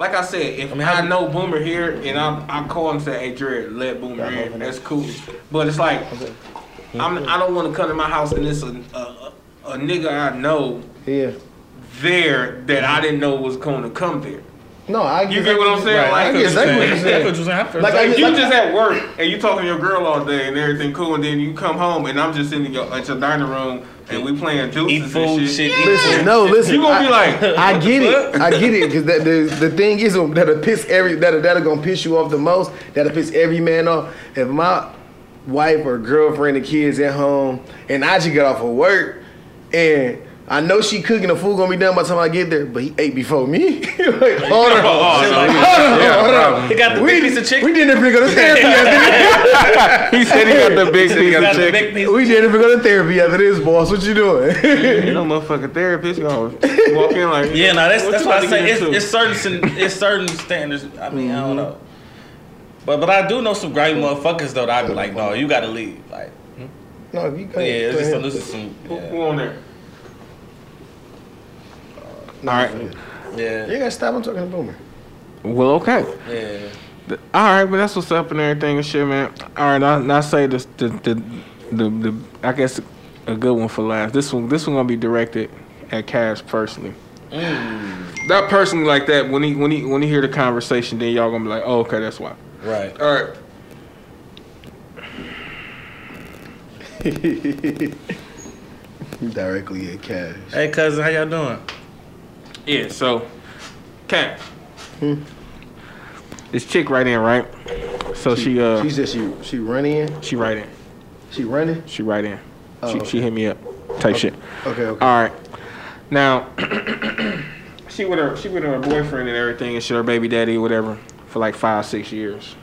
like I said, if I, I mean, how- know Boomer here and I I call him and say, "Hey, Dre, let Boomer in," that's cool. But it's like, I'm I don't want to come to my house and it's a a, a, a nigga I know yeah. there that I didn't know was going to come there. No, I You get what I'm saying? Right, Like, I get exactly what you're saying. That's what you're saying. Like, I If just- you just at work and you talking to your girl all day and everything cool, and then you come home and I'm just in your, at your dining room and we playing deuces Eat food, and shit. shit. eat Listen, no, listen. You gonna I, be like, I get it. I get it because the the thing is um, that'll piss every that that'll gonna piss you off the most. That'll piss every man off. If my wife or girlfriend and kids at home and I just get off of work and I know she cooking the food gonna be done by the time I get there, but he ate before me. like, hold on, Shit hold like- on, Yeah, hold on. He got the We, big piece of chicken. we didn't even go to therapy after he said he got the big He piece of chicken. big piece. We didn't even go to therapy after this, boss. What you doing? You know, motherfucking therapist gonna walk in like, Yeah, no, that's that's you why I say it's, it's certain it's certain standards. I mean, I don't mm-hmm. know. But but I do know some grimy motherfuckers though. That I be like, no, you gotta leave. Like, No, if you go yeah, ahead, it's just some, this is some. Yeah. who on there? No, Yeah. You gotta stop. I'm talking to Boomer. Well, okay. yeah. All right, but that's what's up and everything and shit, man. All right, I, I say this, the, the, the, the, I guess a good one for last. This one, this one gonna be directed at Cash personally. Mm, Not personally like that. When he, when he, when he hear the conversation, then y'all gonna be like, oh, okay, that's why. right. All right. Directly at cash. Hey cousin, how y'all doing? Yeah. So, Cash. Hmm. This chick right in, right? So she, uh, She said she she run in. she right in. She running. She right in. Oh, she, she hit me up. Type shit. Okay, okay. All right. Now, she with her she with her boyfriend and everything and shit, her baby daddy or whatever, for like five, six years.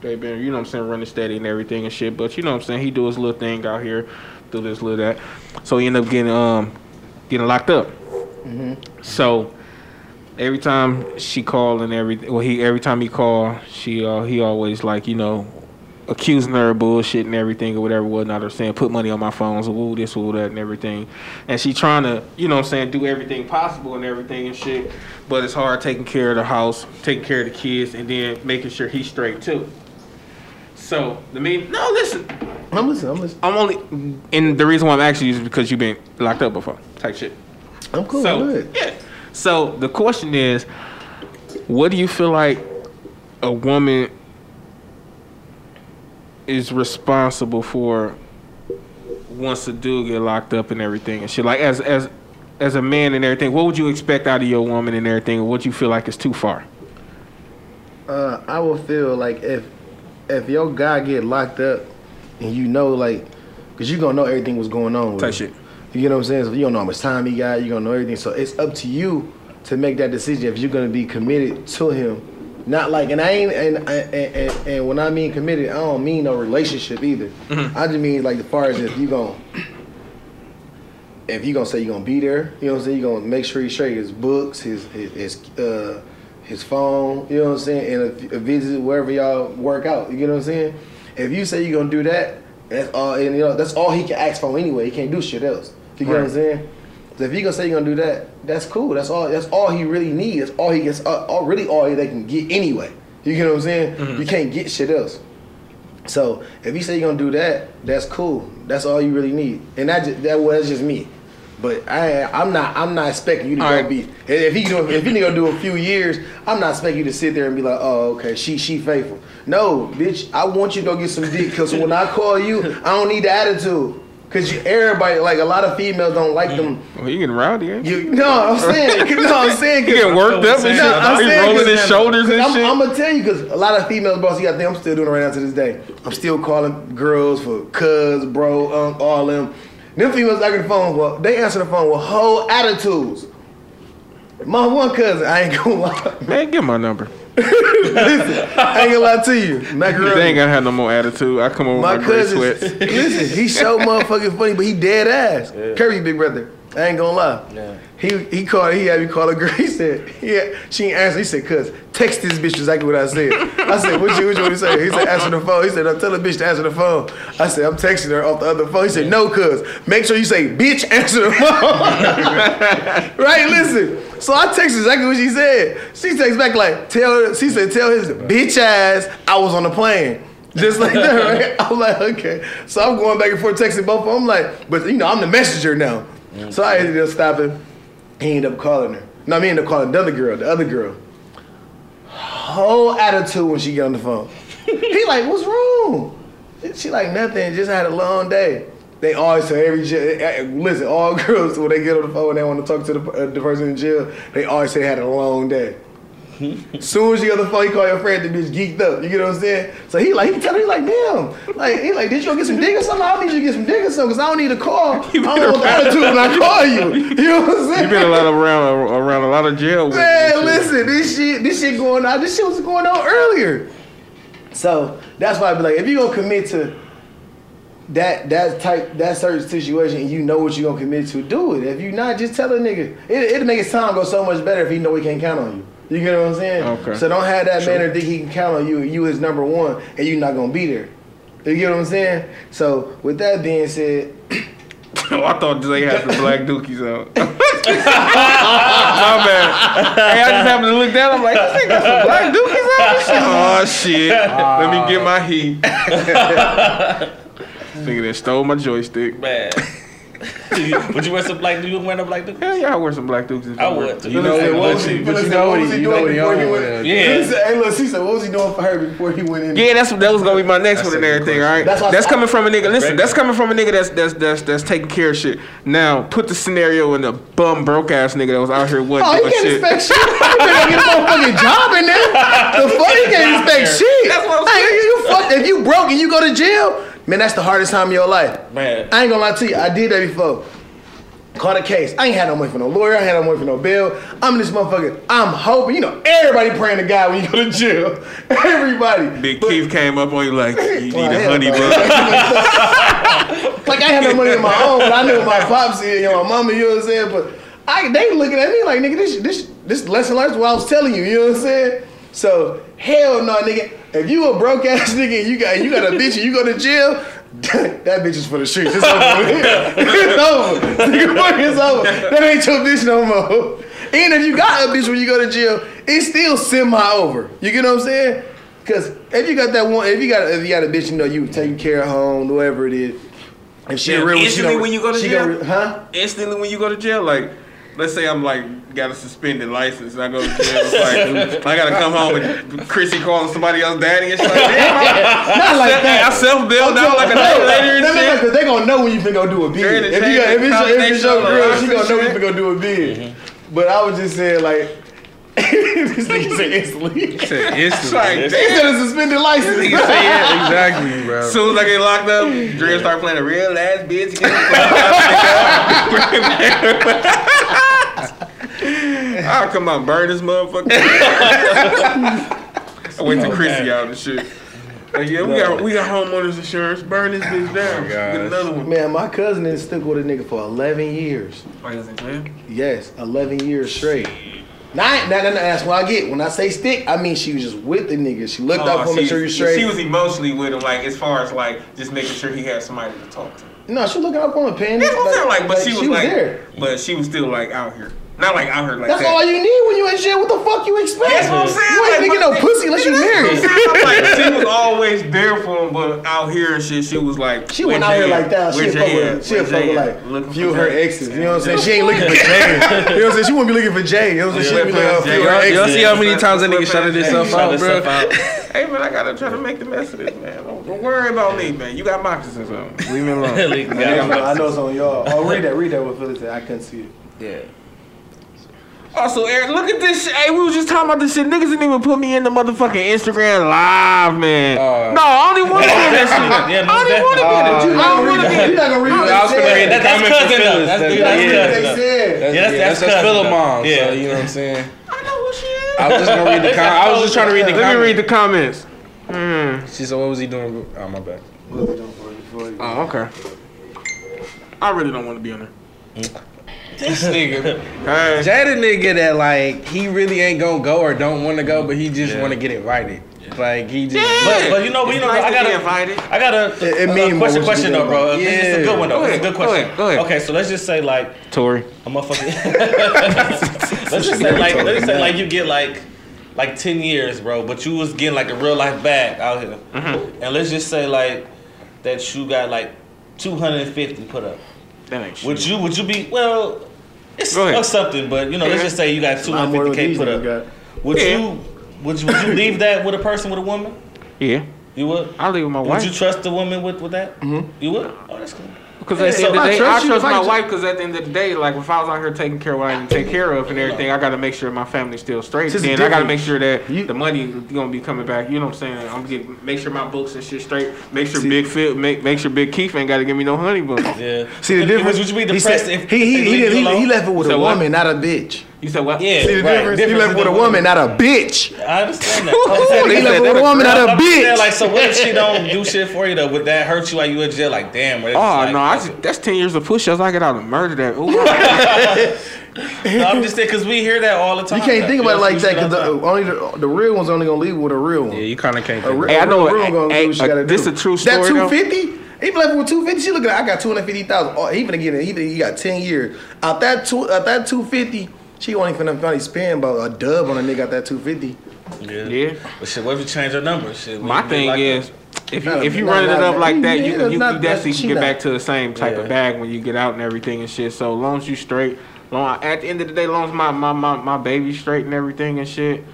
They been, you know what I'm saying, running steady and everything and shit. But you know what I'm saying, he do his little thing out here, do this little that. So he end up getting um getting locked up. So every time she called and every well he every time he called, she uh he always like, you know, accusing her of bullshit and everything or whatever whatnot or saying put money on my phones or woo this woo that and everything and she trying to you know what i'm saying do everything possible and everything and shit but it's hard taking care of the house taking care of the kids and then making sure he's straight too so the mean no listen I'm listening. I'm listening. i'm only and the reason why i'm asking you is because you've been locked up before type shit I'm cool. so Good. yeah. So the question is, what do you feel like a woman is responsible for once a dude get locked up and everything and shit? Like as as as a man and everything, what would you expect out of your woman and everything? Or what you feel like is too far? Uh, I will feel like if if your guy get locked up and you know like, cause you gonna know everything was going on with Type shit. You know what I'm saying? So you don't know how much time he got. You don't know everything. So it's up to you to make that decision if you're gonna be committed to him. Not like, and I ain't, and and, and, and when I mean committed, I don't mean no relationship either. I just mean like as far as if you gonna, if you gonna say you gonna be there, you know what I'm saying? You gonna make sure he's straight. His books, his his his, uh, his phone, you know what I'm saying, and a, a visit wherever y'all work out. You know what I'm saying? If you say you're gonna do that, that's all, and you know that's all he can ask for anyway. He can't do shit else. You get what I'm saying? So if you gonna say you're gonna do that, that's cool. That's all. That's all he really needs. That's all he gets. Uh, all, really, all they can get anyway. You get what I'm saying? You can't get shit else. So if you say you're gonna do that, that's cool. That's all you really need, and that just, that was just me. But I, I'm not, I'm not expecting you to All go right. be. If he do, if he gonna do a few years, I'm not expecting you to sit there and be like, oh, okay, she, she faithful. No, bitch, I want you to go get some dick, cause when I call you, I don't need the attitude. Cause you, everybody, like a lot of females don't like them. Well, you getting rowdy, ain't you? You, no, I'm saying, no, I'm saying, getting worked up and shit. No, I'm He saying rolling his 'cause- shoulders and I'm, shit. I'm gonna tell you because a lot of females, boss, you got I'm still doing it right now to this day. I'm still calling girls for cuz, bro, um, all them. Them females I get the phone, well, they answer the phone with whole attitudes. My one cousin, I ain't gonna lie. Man, give my number. Listen, I ain't gonna lie to you. Macaroni. They ain't gonna have no more attitude. I come over My with my gray cousin, sweats. listen, he so motherfucking funny, but he dead ass. Kirby, big brother. I ain't gonna lie. Yeah. He he called. He had me call a girl. He said, yeah, she ain't answer. He said, cuz text this bitch exactly what I said. I said, what you what you want to say? He said, answer the phone. He said, no, tell the bitch to answer the phone. I said, I'm texting her off the other phone. He said, no, cuz make sure you say, bitch, answer the phone. right? Listen. So I texted exactly what she said. She texts back like, tell. Her. She said, tell his bitch ass I was on the plane. Just like that, right? I'm like, okay. So I'm going back and forth texting both of them. I'm like, but you know, I'm the messenger now. So I ended up stopping. He ended up calling her. No, me ended up calling the other girl, the other girl. Whole attitude when she get on the phone. he like, what's wrong? She like nothing. Just had a long day. They always say every jail. Listen, all girls when they get on the phone and they want to talk to the, uh, the person in jail, they always say had a long day. Soon as you get the phone, you call your friend, the bitch geeked up. You get what I'm saying? So he like, he tell her, he like, damn. Like, he like, did you go get some dick or something? I need you to get some dick or something, because I don't need a call. I don't want the attitude when I call you. You know what I'm saying? You been a lot around around a lot of jail. Man, listen, this shit, this shit going on. This shit was going on earlier. So that's why I be like, if you gonna commit to that that type that certain situation and you know what you're gonna commit to, do it. If you not, just tell a nigga. It, it'll make his time go so much better if he know he can't count on you. You get what I'm saying? Okay. So don't have that man there think he can count on you. You his number one, and you're not gonna be there. You get what I'm saying? So with that being said, Oh, I thought they had some black dookies out. My bad. Hey, I just happened to look down. I'm like, this nigga got some black dookies out. Oh shit! Let me get my heat. Nigga that stole my joystick. Man. would you wear some black? Do you wear no black? dude? Hell yeah, I wear some black dookies. I would. Too. You know, Hey, but what was you- but you know what what he, he you know doing what he before on he went- that. Yeah. He said, hey, look, she said, what was he doing for her before he went in? Yeah, that's that was gonna be my next That's one and everything. All right, That's that's, coming from a nigga. Listen, that's coming from a nigga that's that's that's that's taking care of shit. Now put the scenario in the bum broke ass nigga that was out here wasn't Oh, doing he can't shit. expect shit. You better get a motherfucking job in there. The fuck, he can't expect shit. That's what I'm Hey, saying. you, you fuck, if you broke and you go to jail, man, that's the hardest time of your life. Man. I ain't gonna lie to you, I did that before. Caught a case. I ain't had no money for no lawyer. I ain't had no money for no bail. I'm this motherfucker. I'm hoping, you know, everybody praying to God when you go to jail. Everybody. Big But- Keith came up on you like, you need Well, a honey no. bun. like I had no money of my own, but I knew my pops and you know, my mama, you know what I'm saying? But I they looking at me like nigga, this this this lesson learned what I was telling you, you know what I'm saying? So hell no, nigga. If you a broke ass nigga and you got you got a bitch and you go to jail, that bitch is for the streets. It's over. it's over. Nigga, fuck, it's over. That ain't your bitch no more. Even if you got a bitch when you go to jail, it's still semi over. You get what I'm saying? Cause if you got that one, if you got if you got a bitch, you know you taking care of home, whatever it is. If she Yeah, real, instantly gonna- when you go to jail? gonna- huh? Instantly when you go to jail, like, let's say I'm like got a suspended license and I go to jail, it's like I gotta come home and Chrissy calling somebody else daddy and shit like that. Not like that. I self bailed out like a night later and That shit. Because they gonna know when you finna go do a bid. They're If, you got, if, it's, chain, if it's your girl, show she gonna know when you shit. finna go do a bid. Mm-hmm. But I was just saying, like, this nigga said instantly. Said It's instantly. like, He damn. said a suspended license. Nigga say yeah. exactly, bro. As soon as I get locked up, Dre start playing a real ass bitch. I'll come out and burn this motherfucker. I went to Chrissy out and shit. Like, yeah, we got we got homeowners insurance. Burn this bitch down. Get another one. Man, my cousin is stuck with a nigga for 11 years. Are you saying, Sam? Yes, 11 years straight. Nah, nah, nah, nah, that's what I get. When I say stick, I mean she was just with the nigga. She looked oh, up for him, make sure you straight. Oh, She was emotionally with him, like as far as like just making sure he had somebody to talk to. no, she looking up on him, pen. That's what I'm saying, like, but she was like, there. but she was still like out here, not like out here like That's that. all you need when you in jail. What the fuck you expect? That's what I'm saying, You ain't like, nigga no but- pussy unless you married. like she was always there for him, but out here and shit, she was like. She went out here like that. She'll Jay fuck with, she'll Where fuck with like Looking few of for her exes. You know what I'm saying? She ain't looking for Jay. You know what I'm saying? She wouldn't be looking for Jay. You know what I'm saying? She be looking for a few of her Yeah. Y'all see how many times that nigga shouted himself Shout out, yourself bro? out. Hey man, I gotta try to make the best of this, man. Don't, don't worry about me, man. You got moccasins or something. Leave me alone. I know- I it's on y'all. Oh, read that. Read that what Phyllis said. I couldn't see it. Yeah. Also, Eric, look at this shit. Hey, we was just talking about this shit. Niggas didn't even put me in the motherfucking Instagram live, man. Uh, no, I don't want to be in that shit. Yeah, no, I don't want to be in it. You I don't want to be that. in You're not gonna read I what they said. the That's cousin, though. Phyllis. That's That's- good. That's Yeah. what they said. Yeah, that's That's that's a cousin, Philip mom. Yeah. So you know what I'm saying. I know who she is. I was just gonna read the. Com- I was just trying to read the. Let me read the comments. Hmm. She said, "What was he doing?" Oh my bad. Oh, okay. I really don't want to be on there. This nigga. Hey. Jay the nigga that like he really ain't gonna go or don't want to go, but he just Yeah. want to get invited. Like he just. But, but you know, but you know, nice I gotta, a, invited. I gotta It- it a- a mean question, question you though, do. bro. This is a good one though. Go This is a ahead, good go question. ahead, go ahead. Okay, so let's just say like Tori. a motherfucker. let's just say like let's just say like you get like like ten years, bro, but you was getting like a real life bag out here, Mm-hmm. and let's just say like that you got like two hundred and fifty put up. That ain't shit. Would you would you be well? It's Go ahead. or something, but you know, let's just say you got two I'm more fifty with k these put up. Would Yeah. you would you would you leave that with a person with a woman? Yeah. You would. I live with my Would wife. Would you trust a woman with with that? Mm-hmm. You would. Oh, that's cool. Because Yeah, at the end of so the I day, trust I trust my wife. Because at the end of the day, like if I was out here taking care of what I need to take care of and everything, I got to make sure my family's still straight. This is I got to make sure that You- the money gonna be coming back. You know what I'm saying? I'm getting make sure my books and shit straight. Make sure Big Phil, make make sure Big Keith ain't got to give me no honey books. Yeah. See the difference? Would you be He depressed said- if he he if they he, leave did- you he, he left it with Said a what? woman, not a bitch. You said what? Yeah, See the right. difference? He Difference left with a the woman, not a bitch. I understand that. Oh, I'm saying, He said left with a a woman, not I'm a saying, bitch. like, so what if she don't do shit for you though? Would that hurt you while you in jail? Like, damn. Oh like, no, I just, that's ten years of push-ups. I get out and murder that. Ooh, No, I'm just saying because we hear that all the time. You can't think about it like that because the, the, only the, the real one's only gonna leave with a real one. Yeah, you kind of can't. A Think real, Hey, I a know- real, real gonna hey, do what she gotta this do. a true That story, though? two fifty. He left with two fifty. She looking at. I got two hundred fifty thousand. Oh, he finna get it. He, he got ten years. Out that two. Out that two fifty. She only finna finally spend about a dub on a nigga out that two fifty. yeah. yeah. But shit, what if you change her number? Shit, My we- we thing like is, that. if you Not- if you not- running it not- up like that, yeah, you, you, you not- definitely can get not- back to the same type Yeah. of bag when you get out and everything and shit. So long as you straight, long at the end of the day, long as my my my, my baby straight and everything and shit,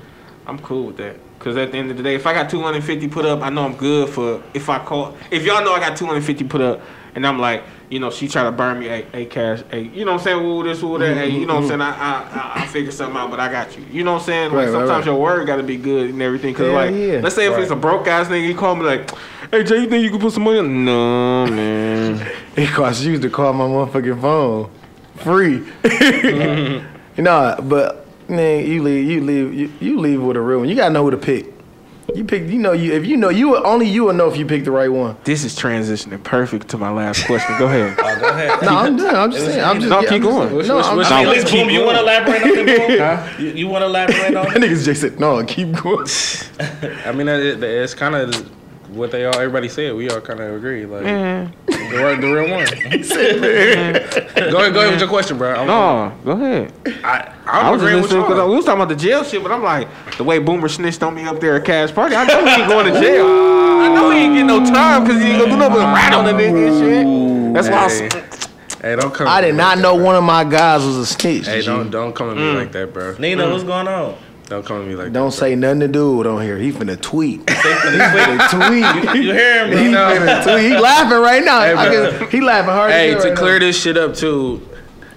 I'm cool with that. Cause at the end of the day, if I got 250 put up, I know I'm good for. If I call, if y'all know I got 250 put up, and I'm like, you know, she try to burn me a, a cash, a, you know what I'm saying, woo this, woo that, hey, you know what I'm mm-hmm. saying, I I I, I figure something out, but I got you. You know what I'm saying? Like Right, right, sometimes right. your word got to be good and everything. Cause Hell like, yeah. let's say if it's a broke ass nigga, he call me like, hey Jay, you think you can put some money? on? No man. It costs you to call my motherfucking phone, free. you know, but man, you leave, you leave, you, you leave with a real one. You gotta know who to pick. You pick, you know, you if you know you only you will know if you pick the right one. This is transitioning perfect to my last question. Go ahead. Oh, go ahead. No, I'm done. I'm just saying. I'm just. No, yeah, keep I'm just- going. What's- No, what's- I'm what's- just- I mean, at least, boom, you want to elaborate on it, Huh? You, you want to elaborate on That niggas just said no. Keep going. I mean, it, it's kind of what they all everybody said. We all kind of agree. Like mm. the, real- the real one. go ahead, go ahead with your question, bro. I'm, No, go ahead. I, I I'm was agreeing just with listening because we was talking about the jail shit, but I'm like, the way Boomer snitched on me up there at Cash Party, I know he ain't going to jail. I know he ain't getting no time because he ain't gonna do nothing but rat on the nigga and shit. That's why I Hey, was, hey, don't come. I did not like know that, one of my guys was a snitch. Hey, don't don't come at me mm. like that, bro. Nina, what's going on? Don't come at me like Don't that. say nothing to dude on here. He finna tweet. he finna tweet. You hear him, He bro? finna tweet. He laughing right now. Hey, can- he laughing hard. Hey, to right clear now. this shit up too,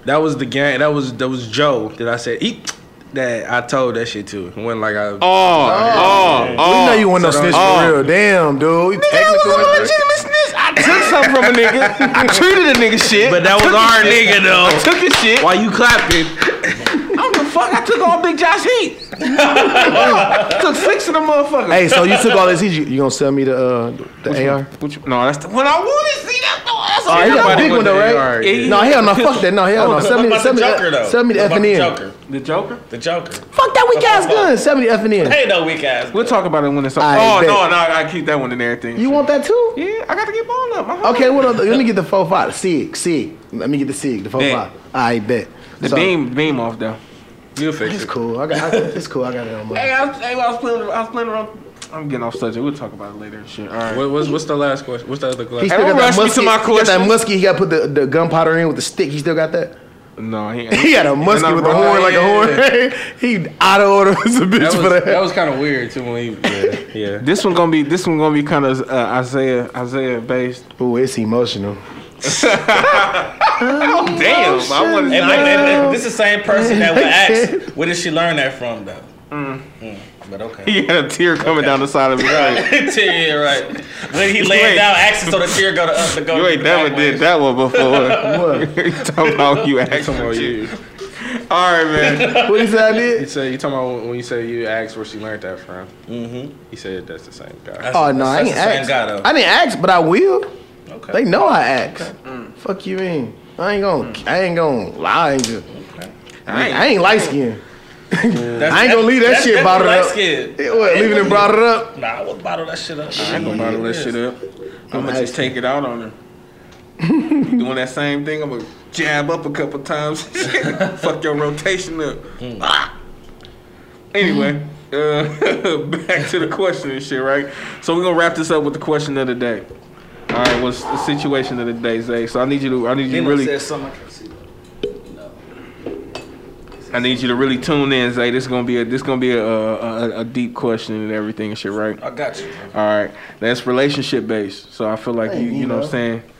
that was the gang. That was that was Joe that I said eat. That I told that shit to. When like I. oh, oh, oh, oh. we know you want no so snitch don't- for real. Damn, dude. Technical. I was a legitimate snitch. I took something from a nigga. I treated a nigga shit. But that was our nigga though. I took his shit. Why you clapping? I don't give a fuck. I took all Big Josh heat. Took six of them motherfuckers. Hey, so you took all this heat. You, you gonna sell me the uh, the AR? Which, no, that's the one I wanted. See, that's the one. That's Oh, he got the big one though, right? AR, Yeah, yeah. No, hell no. Fuck that. No, hell no. Sell me, about sell the me, Joker, though? the, sell me the What F and the N. Joker. the Joker. The Joker. Fuck that weak ass gun. Sell me the F and N. Hey, no weak ass. We'll talk about it when it's. I oh bet. no, no, I gotta keep that one in everything. You want that too? Yeah, I gotta get ball up. Okay, what? Let me get the four five. Sig, Sig. Let me get the Sig, the four five. I bet. The beam, beam off though. You fix It's it. cool. I got. I, it's cool. I got it on my. Hey, I was, hey, I was playing. I was playing around. I'm getting off subject. We'll talk about it later shit. All right. What, what's what's the last question? What's the other question? He question? still don't got that musky, to musket. my He got that questions. musket. He got to put the, the gunpowder in with the stick. He still got that. No, he. He got a musket with a horn like a horn. he out of order as a bitch That for was, that. that was kind of weird too when he yeah yeah. This one gonna be. This one gonna be kind of uh, Isaiah Isaiah based. Ooh, it's emotional. Oh damn! I want Hey, to. but, and- and this is the same person that would ask, where did she learn that from, though? Mm, But okay. He had a tear coming down the side of his face. Tear, right. When he laid Wait. down, asking so the tear go to up to go. You ain't the never did way. that one before. What? you talking about you Talking asking about you? you. All right, man. What he said I You did? say you talking about when you say you asked where she learned that from. Mhm. He said that's the same guy. That's- Oh no, I that's ain't the same asked. I didn't ask, but I will. Okay. They know I asked. Fuck you mean? I ain't gonna. I ain't gonna lie. I ain't, just, I ain't, I ain't light skinned. I ain't gonna leave that that's shit bottled up. light-skinned. What? Leaving it it up. Nah, I would bottle that shit up. I ain't gonna bottle that shit up. I'm gonna just take it out on her. You doing that same thing? I'm gonna jab up a couple times. Fuck your rotation up. Ah. Anyway, uh, back to the question and shit, right? So we're gonna wrap this up with the question of the day. All right, what's the situation of the day, Zay? So I need you to, I need you to really, said something I can. I need you to really tune in, Zay. This is gonna be a, this gonna be a, a, a deep question and everything and shit, right? I got you. All right, that's relationship based. So I feel like you, you know what I'm saying.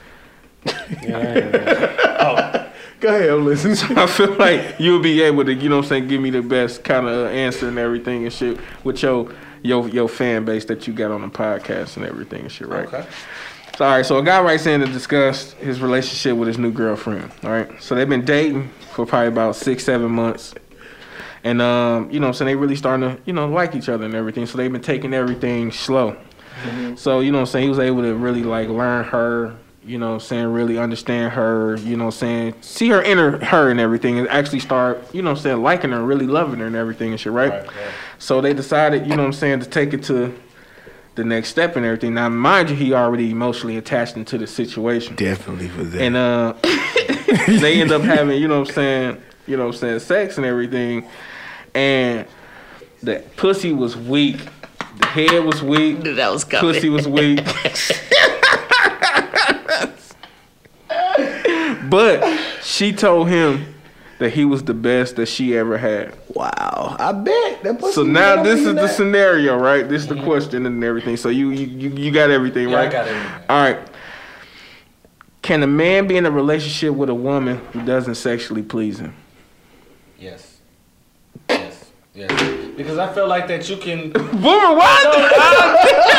Yeah. Oh. Go ahead, I'm. I feel like you'll be able to, you know what I'm saying, give me the best kind of answer and everything and shit with your your your fan base that you got on the podcast and everything and shit, right? Okay. So, all right, so a guy writes in to discuss his relationship with his new girlfriend. All right, so they've been dating for probably about six, seven months. And um, you know, so they really starting to, you know, like each other and everything. So they've been taking everything slow. So, you know what I'm saying? He was able to really like learn her, you know I'm saying, really understand her, you know I'm saying, see her inner her and everything and actually start, you know I'm saying, liking her, really loving her and everything and shit, right? Right, right. So they decided, you know what I'm saying, to take it to the next step and everything. Now, mind you, he already emotionally attached into the situation. Definitely for that. And uh they end up having, you know what I'm saying, you know what I'm saying, sex and everything. And the pussy was weak. The head was weak. That was coming. Pussy was weak. but she told him that he was the best that she ever had. wow, I bet. That pussy So now this mean is the scenario, right? This is the question and everything. So you you you, you got everything, Yeah, I right? got everything. All right. Can a man be in a relationship with a woman who doesn't sexually please him? Yes. Yes. Yes. Because I feel like that you can. Boomer, what?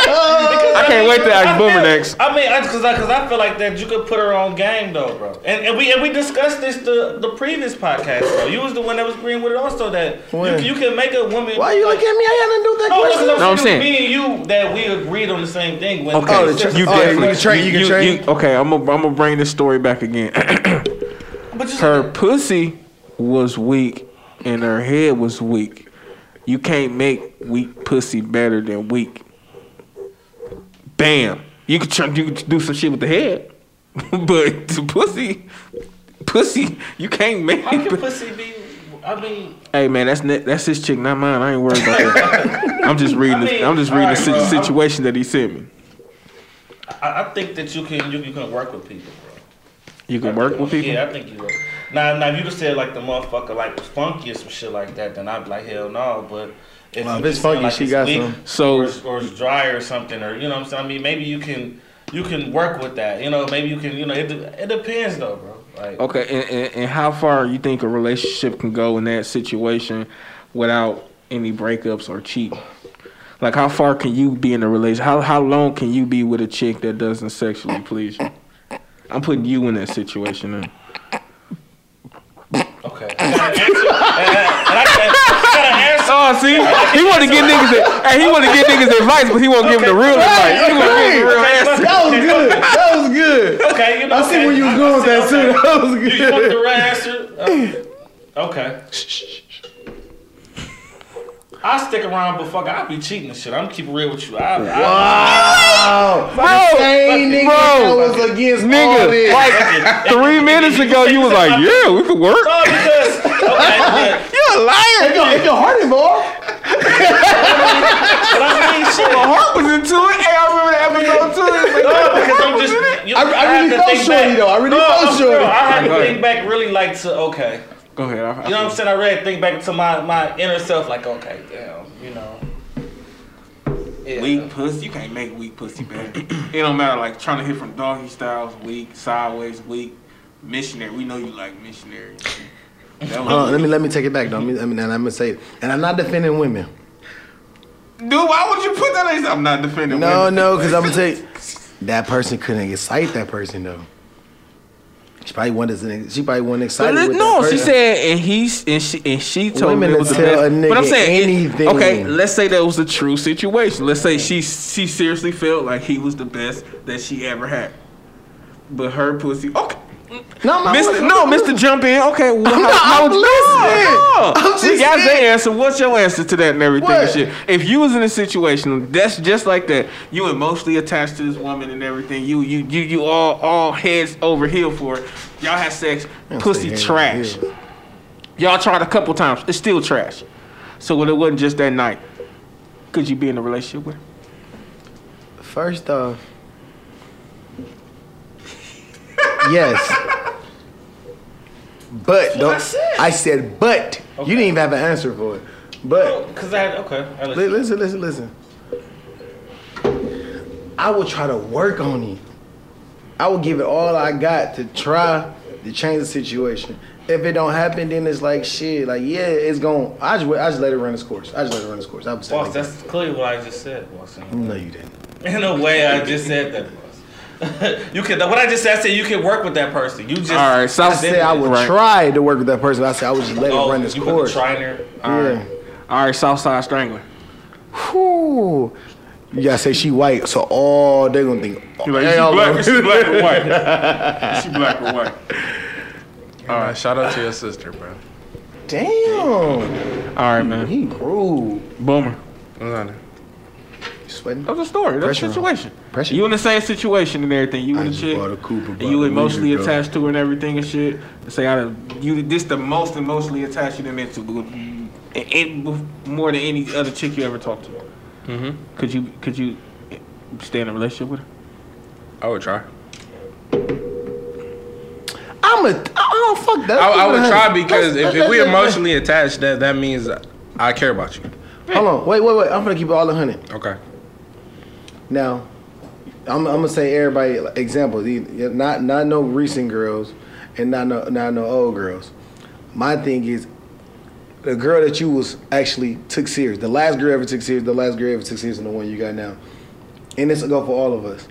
I can't wait to ask Boomer next. I mean, because I, cause I feel like that you could put her on game though, bro. And, and we and we discussed this the the previous podcast, bro. You was the one that was agreeing with it also that you, When? can- you can make a woman. Why are you look at me? I had nothing to do that No, question. no, No, I'm no, saying- me and you that we agreed on the same thing. When Okay, Oh, the tra- oh, you oh, definitely you can train- you can train? okay, I'm gonna I'm gonna bring this story back again. but just, her pussy was weak and her head was weak. You can't make weak pussy better than weak. Bam. You could try you could do some shit with the head, but the pussy, pussy, you can't make. how can it. pussy be? I mean, Hey man, that's that's his chick, not mine. I ain't worried about that. I'm just reading. I the, mean, I'm just reading the alright, si- bro. situation that he sent me. I, I think that you can you, you can work with people, bro. You can work with people. Yeah, I think you will. Now, now if you just said like the motherfucker like was funky or some shit like that, then I'd be like hell no. But if, Well, if you it's just feel funky, she got some. So- or, it's- or it's dry or something, or you know what I'm saying. I mean, maybe you can you can work with that. You know, maybe you can. You know, it, it depends though, bro. Like, Okay, and, and, and how far you think a relationship can go in that situation without any breakups or cheating? Like, how far can you be in a relationship? How how long can you be with a chick that doesn't sexually please you? I'm putting you in that situation. Now. Okay, I an and, and I, got- I an answer. Oh, see, he want to give niggas, hey, he want to give niggas advice, but he won't give them the real advice. He want to give the real Okay, answer. That was good. That was good. Okay, you know, I see okay. where you was going with that see, too. That was You, you want the good. right answer? Uh, okay. I stick around, but fuck, I be cheating and shit. I'm keep it real with you. I, I, Wow. The same nigga bro. that was against all Nigga, this. like three minutes ago, you was like, yeah, we could work. No, because okay, yeah. You a liar. If your, if your heart involved, but I mean, shit. My heart was into it. Hey, I remember that episode too. Like, No, because I'm just. You, I- I had really to felt shorty, back. though. I really no, felt I'm shorty. I had to think back, really like to okay. Go ahead. I, You know what I'm saying? I really think back to my my inner self, like okay, damn, you know. Yeah. Weak pussy, you can't make weak pussy better. it don't matter, like trying to hit from doggy styles, weak, sideways, weak, missionary. We know you like missionary. Uh, let me let me take it back though. Let me, let me, and I'm gonna say, it. and I'm not defending women. Dude, why would you put that on? I'm not defending. No, women. no, no, because I'm gonna tell you, that person couldn't excite that person though. She probably wasn't. She probably wasn't excited. with no, she said, and he's and she and she told Women me it was the best. a but I'm saying, anything. okay, let's say that was a true situation. Let's say she she seriously felt like he was the best that she ever had, but her pussy. Okay, No, Mister, no, Mister, jump in. Okay, well, how, not- how I'm would you- listening. No, I'm no. We just got the saying. answer. What's your answer to that and everything and shit? If you was in a situation that's just like that, you emotionally attached to this woman and everything, you you you you all all heads over heel for it. Y'all had sex, pussy say head over trash. Y'all tried a couple times, it's still trash. So when it wasn't just that night, could you be in a relationship with? her? First off, yes. But don't, I said. I said, but you didn't even have an answer for it. But Because I had okay. I li- listen, listen, listen. I will try to work on it. I will give it all I got to try to change the situation. If it don't happen, then it's like shit. Like yeah, it's going. I just I just let it run its course. I just let it run its course. I say. Boss, like that. that's clearly what I just said. No, you didn't. In a way, I just said that. You can. What I just said, I said you can work with that person. You just. All right, So I South said I would Right. try to work with that person. I said I would just let it Oh, run this you put the course. try in there. Yeah. All right, Southside Strangler. Whew. You gotta say she white, so all they gonna think. You like, hell she black, she black or white? she black or white? All right, shout out to your sister, bro. Damn, All right, man. he rude. Boomer. What's on it? You sweating? That was a story. That's Pressure a on. situation. Pressure. You in the same situation and everything. You I and the just chick. bought a Cooper and about you a week emotionally ago. attached to her and everything and shit. Say I done- you this the most emotionally attached you done been to, and, and more than any other chick you ever talked to. Mm-hmm. Could you could you stay in a relationship with her? I would try. I'm a. Oh fuck that. I, I would try because if, let's- if we emotionally attached, that that means I care about you. Hold on, wait, wait, wait. I'm gonna keep it all a hundred. Okay. Now, I'm, I'm gonna say everybody like, example. Not not no recent girls, and not no not no old girls. My thing is, the girl that you was actually took serious. The last girl ever took serious. The last girl ever took serious, and the one you got now. And this will go for all of us.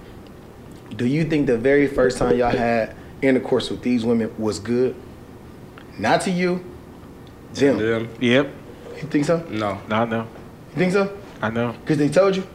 Do you think the very first time y'all had intercourse with these women was good? Not to you, them. Them? Yep. You think so? No. not no. You think so? I know. Cause they told you.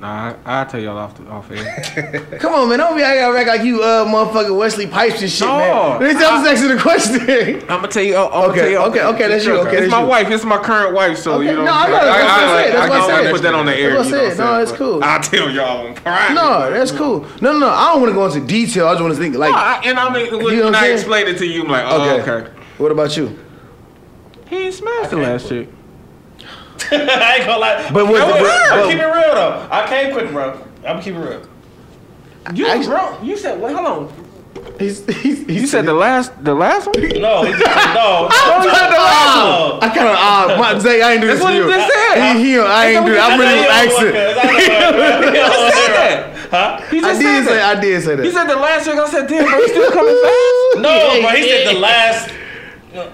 Nah, I, I'll tell y'all off the, off air. Come on, man. Don't be out here act like you, uh, motherfucking Wesley Pipes and shit, No, man. Let's I- answer the question. I'm gonna tell you. I'm gonna Okay, tell you. okay, okay, that's you, okay, It's that's my you. wife. It's my current wife. So Okay, you know. no, what I know, I'm that's saying? what I said, I, that's I, what I I, put that on the air. That's what I you know said. No, I'm that's cool. I'll tell y'all on private. no, that's cool. No, no, no. I don't want to go into detail. I just want to think like. No, I, and I mean, when, You know what when I'm I saying? explain it to you, I'm like, oh, okay. okay. What about you? He ain't smashed the last chick. I ain't gonna lie. But what- I would- but- I'm but- keep it real though. I came quick, bro. I'm keep it real. You, Actually- bro, you said, wait, hold on. He's, he's, You said the last, the last one. No, he just, no. Oh, I kind of uh, my Zay, I ain't do this That's what to he you. just said. He, he, I ain't do. I'm really accent. Huh? He I just did said say, that. I did say that. He said the last chick. I said, damn, bro, you still coming fast? No, but he said the last.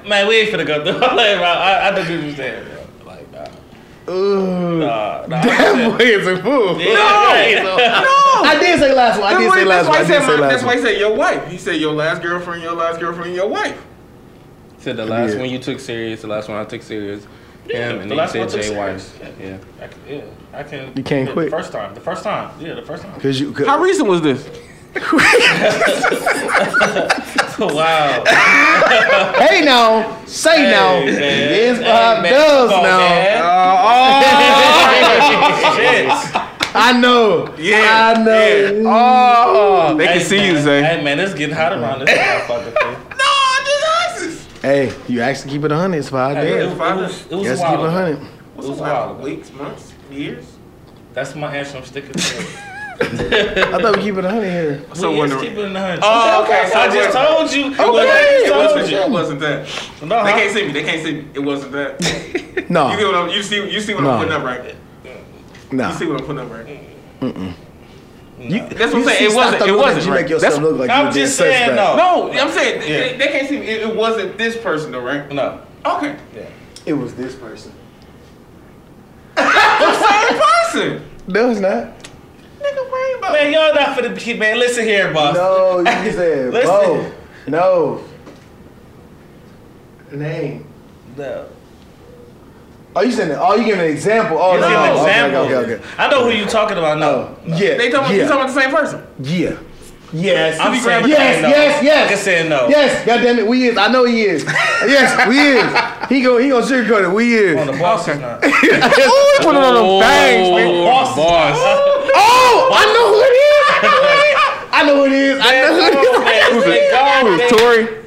Man, we ain't finna go through all that, bro. I, I know what you said, bro. Like, nah. Ooh. Nah, nah. That boy is a fool. Yeah, right. No. I did say last one. I That's did why- say last that's one. why I he did said say last That's why he said your wife. He said your last girlfriend, your last girlfriend, your wife. He Said the last Yeah. one you took serious, the last one I took serious. Yeah, Him, and the then last you one said took Jay serious. White. Yeah, I can, yeah, I can. You can't yeah, quit. The first time, the first time, yeah, the first time. Cause you, cause, How recent was this? Wow. hey now, say now, Hey, man. this Hey, Bob man, does come now. man. oh, Shit. I know. Yeah, I know. oh, they can see man. you, Zay. Hey man, it's getting hot around this motherfucker. thing. No, I just asked Hey, you actually keep it a hundred. It's five Hey, it, days. was- it was, it was Yes, a keep it a ago. hundred. It was a while. Weeks, months, years. That's my answer. I'm sticking to it. I thought we keep it a hundred here. So we when is the- keeping it in hundred. Oh, okay, so I just told you. It I wasn't, it told wasn't, you. it wasn't that. No, They can't see me. They can't see me. It wasn't that. No, You get what I'm, you see you see what No. I'm putting up right. there. no. You see what I'm putting up right. You, That's what I'm saying. It wasn't- the it look wasn't You right. make yourself That's- look like I'm you just saying, suspect. no. No, I'm saying Yeah. they, they can't see me. It, it wasn't this person though, right? No. Okay. Yeah. It was this person. Same person. No, it's not. Nigga, rainbow. Man, y'all not for the keep man. Listen here, boss. No, you said Listen. both. No. Name. No. Oh, you saying that? Oh, you giving an example? Oh, Give no. me an example. Okay, okay, okay. I know who you talking about. No. Oh, yeah. They talking, yeah. you talking about the same person. Yeah. Yes. I'm yes, saying yes, no. yes, yes. Like I said, no. Yes, goddamn it, we is. I know he is. yes, we is. He go, he gonna sugarcoat it. We is. On the boss is not. Ooh, he put it on them things, man. Boss. Boss. Oh, I know who it is. I know who it is. I know who it is. I know who it is. Tory.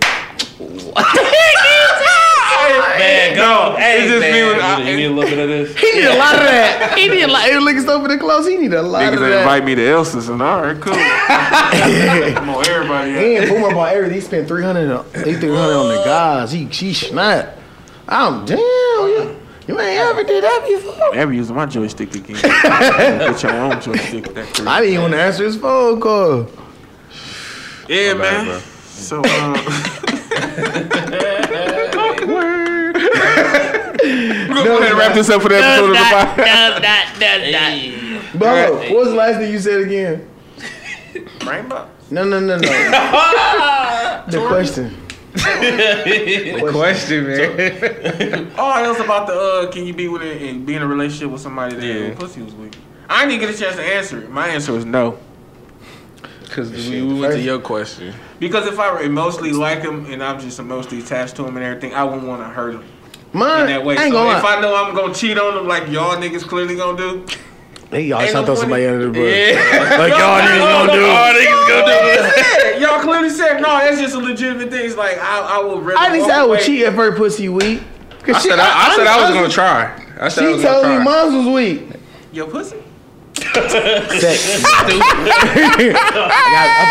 Man, go. Hey, It's just me man. with- I- you need a little bit of this. He need a lot of that. He need a lot. He looking so for the clothes. He need a lot Niggas of that that. invite me to Elsa's and all right, cool. Come on, everybody. He ain't boom about everything. He spent three hundred. He three hundred on the guys. He she snap. I'm damn. You, you ain't ever did that before. Never using my joystick again. Get your own joystick. That I didn't even answer his phone call. Yeah, bad, man. bro. So, um, awkward. We're gonna go ahead and wrap this up for the episode of the podcast. Hey. Bro, what was the last thing you said again? Rainbow. No, no, no, no. the question. The question, man. Oh, it was about the uh, can you be with it and be in a relationship with somebody that Yeah. yeah. pussy was weak? I didn't get a chance to answer it. My answer was no. Because we we went to your question. Because if I were emotionally like him and I'm just emotionally attached to him and everything, I wouldn't want to hurt him Mine, in that way. I ain't So gonna if lie. I know I'm gonna cheat on him like y'all niggas clearly gonna do, Hey, y'all Ain't trying throw somebody under the bus. Yeah. Like y'all niggas gonna do. All niggas gonna do it. y'all clearly said no. That's just a legitimate thing. It's like I, I would really. I didn't say I would away. cheat if her pussy weak. Cause I she- said I, I said I was honestly, gonna try. I said I She was told gonna me try. mine was weak. Your pussy. Sex. I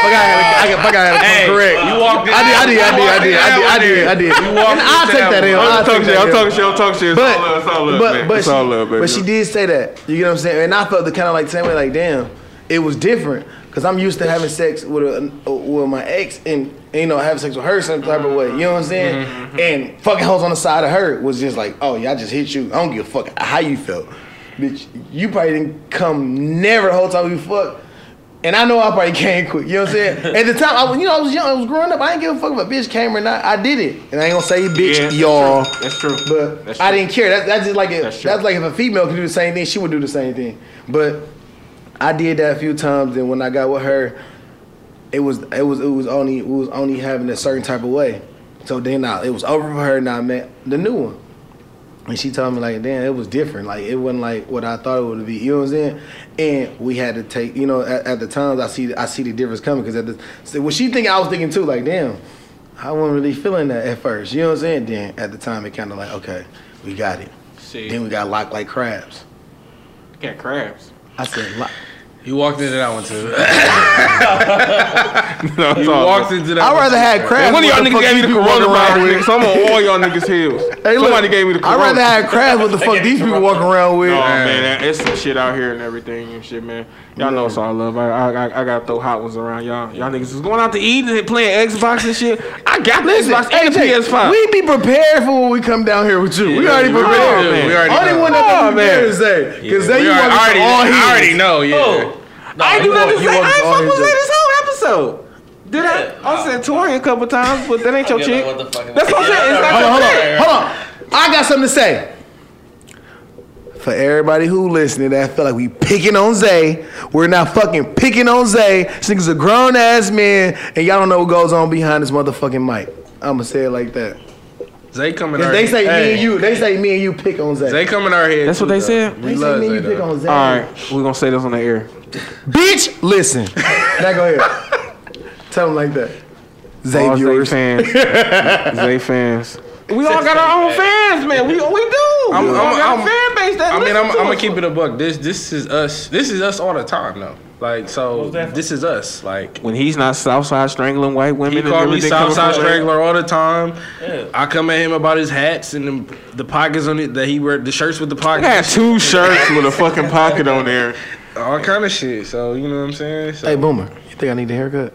forgot. I got. I forgot. I Hey, got correct. you walked in- I did. I did. I did. I did. I did. I did. I did. You walked And I'll take that that L. one. I'll I'm talking shit. I'm talking shit. I'm talking shit. It's all love. It's all love, but man. but It's she, all love, baby. but she did say that. You get what I'm saying? And I felt the kind of like same way. Like damn, it was different because I'm used to having sex with a, with my ex and, and, you know having sex with her some type of way. You know what I'm saying? Mm-hmm, And fucking hoes on the side of her was just like, oh yeah, I just hit you. I don't give a fuck how you felt, bitch. You probably didn't come never the whole time we fuck. And I know I probably came quick. You know what I'm saying? At the time, I was, you know, I was young. I was growing up. I didn't give a fuck if a bitch came or not. I did it, and I ain't gonna say bitch, Yeah, that's y'all. true. That's true. But That's I didn't care. That, that's just like if, That's that's, like if a female could do the same thing, she would do the same thing. But I did that a few times, and when I got with her, it was it was it was only it was only having a certain type of way. So then I, it was over for her, and I met the new one. And she told me like, damn, it was different. Like it wasn't like what I thought it would be. You know what I'm saying? And we had to take, you know, at, at the times I see I see the difference coming because at the so what she think I was thinking too, like, damn, I wasn't really feeling that at first. You know what I'm saying? Then at the time it kind of like, okay, we got it. See, Then we got locked like crabs. got crabs. I said, lock. You walked into that one too. no, it's You walked good. into that. I'd rather too. have crabs. One of y'all niggas gave me the people around coronavirus, with. so I'm on all y'all niggas' heels. Hey, look, Somebody gave me the I'd rather corona. have crabs. What the fuck these people walking around with? Oh man, it's some shit out here and everything and shit, man. Y'all know it's all love. I, I, I, I gotta throw hot ones around y'all. Y'all niggas is going out to eat and playing Xbox and shit. I got the Xbox and AJ, PS5. we be prepared for when we come down here with you. we already oh, we prepared. already do. We already Only know. one that Oh, can prepare man. is Zay. Because Yeah, Zay, you already- want I already, all I already know. Yeah. Oh. No, I ain't you do nothing to say. I ain't fuck his with jokes. Zay this whole episode. Did I? Yeah, I said Tori a couple times, but that ain't your chick. what the fuck- That's what I'm saying. Hold on, hold on, hold on. I got something to say. For everybody who listening that feel like we picking on Zay, we're not fucking picking on Zay. This nigga's a grown ass man, and y'all don't know what goes on behind this motherfucking mic. I'ma say it like that. Zay coming. Cause our they say hey, me and you, they say me and you pick on Zay. Zay coming our head. That's too, what they though. said? We they say me and you pick on Zay. All right, we're gonna say this on the air. Bitch, listen. now go ahead. Tell them like that. Zay all Zay viewers. fans, Zay fans. We all got our own fans, man. We we do. I'm- we all I'm- got I'm- a fan base that I mean, I'm, to I'm gonna keep it a buck. This this is us. This is us all the time, though. Like so, this is us. Like when he's not Southside strangling white women. he called me Southside Strangler all the time. Yeah. I come at him about his hats and the, the pockets on it that he wear, the shirts with the I got pockets, two shirts with a fucking pocket on there. all kind of shit. So you know what I'm saying? So, Hey, Boomer, you think I need a haircut?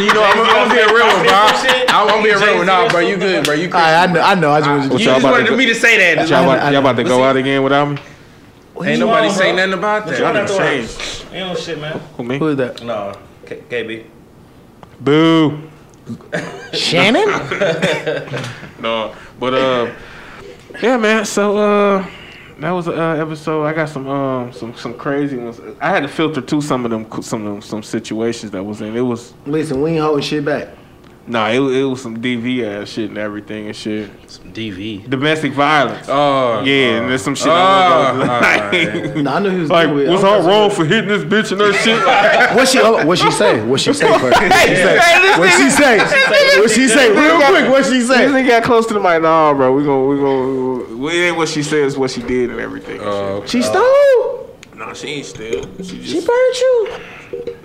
You know, I'm, I'm gonna be a real one, bro. Shit. I'm gonna be a real one. Nah, bro, you good, bro. You good. I, I know, I know. I just want you you to y'all just about to wanted go- me to say that. Y'all about, y'all about to go out again without me? Ain't nobody wrong, say bro? nothing about that. want Y'all done changed. Ain't no shit, man. Who me? Who is that? No, K- KB. Boo. Shannon? No, but uh, yeah, man. So uh, that was an uh, episode. I got some um some some crazy ones. I had to filter through some of them some of them, some situations that was in. It was Listen, we ain't holding shit back. Nah. It, it was some DV ass shit and everything and shit. Some DV. Domestic violence. Oh, yeah, and there's some shit. Oh, I was alright. like, No, I knew he was like, good with what's I all don't wrong for hitting this bitch and her shit? Like, What she? Oh, hold What she say? What she say first? What she say? hey, What she nigga- say? What she say? Real quick, what she This say? nigga got close to the mic. Nah, bro. We gonna we gonna. We ain't what she says. What she did and everything. and Oh, She stole. Shit. Nah, she ain't still. She She burned you.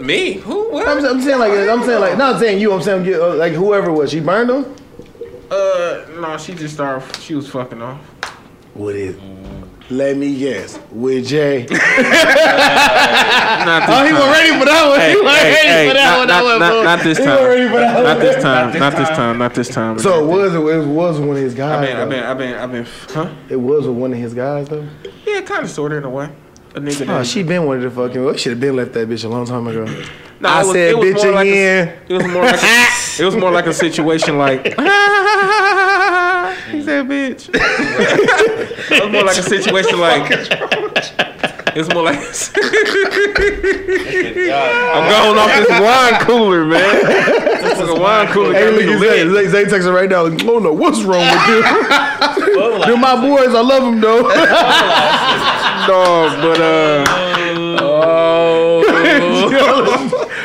me. Who? What? I'm, I'm saying like I'm saying like not saying you. I'm saying you, uh, like whoever was. She burned him. Uh, no, she just started. She was fucking off. What is? Let me guess. With Jay. Not this Oh, he time. was ready for that one. Hey, he was hey, ready hey, for that not- one. not- that one, not- bro. not this He time. was ready for that one. Not this time. Not this time. Not this time. So it was. It was one of his guys. I've been. I've been. I've been. I've been. Huh? It was with one of his guys though. Yeah, kind of, sort of, in a way. A nigga. Oh, that- she been wanted to fucking. We should have been left that bitch a long time ago. No, I it was- said it was bitch more like a- again. It was more like a, it was more like a situation like he said bitch. it was more like a situation like it was more like I'm going off this wine cooler, man. This is a wine cooler. Hey, got me look. Zay. Zay, Zay texting right now. Like, oh no, what's wrong with you? They're my boys. I love them though. Dog, but uh, oh.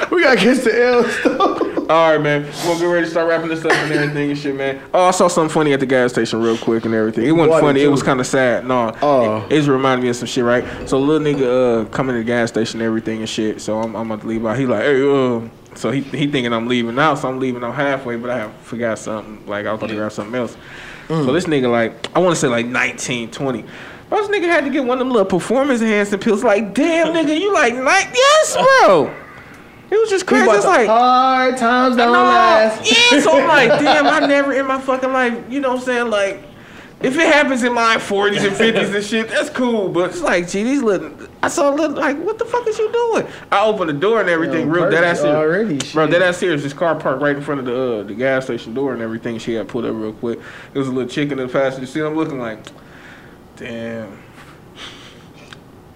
we gotta kiss the L. All right, man. We'll get ready to start wrapping this up and everything and shit, man. Oh, I saw something funny at the gas station real quick and everything. It wasn't What, funny. It was kind of sad. No, Oh. it, it just reminded me of some shit, right? So, little nigga uh, coming to the gas station and everything and shit. So I'm, I'm about to leave out. He like, hey, uh. So he he thinking I'm leaving out. So I'm leaving out halfway, but I have forgot something. Like I was gonna grab something else. So this nigga like, I want to say like 19, 20. This nigga had to get one of them little performance enhancing pills. Like, damn, nigga, you like, like, yes, bro. It was just crazy. It's like, hard times don't last. yeah, so I'm like, damn, I never in my fucking life, you know what I'm saying? Like, if it happens in my 40s and 50s and shit, that's cool. But it's like, gee, these little, I saw a little, like, what the fuck is you doing? I opened the door and everything, Yo, real dead ass already, Bro, dead ass serious. This car parked right in front of the uh, the gas station door and everything. She had pulled up real quick. There was a little chick in the passenger seat. I'm looking like, damn.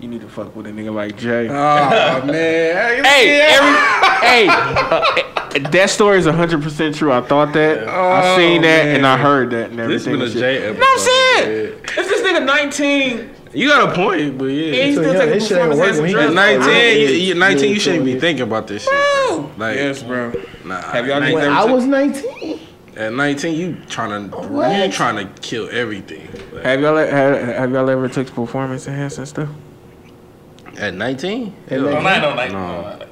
You need to fuck with a nigga like Jay. Oh man. Hey, every, hey, uh, that story is 100% true. I thought that. I Oh, seen that man. and I heard that and everything. This been a and shit. Jay You know what I'm saying? episode, If this nigga 19 You got a point, but and yeah. he's So, still yeah, taking shit ain't performance working. enhancing He drugs, At 19, you, you, 19, you shouldn't be thinking about this shit. Bro. Like, yes, bro. nah. Have y'all at niggas When ever I was 19. At 19, you trying to What? you trying to kill everything. Like, Have y'all have, have y'all ever took performance enhancing stuff? at 19? At 19? No, no, no, No. no.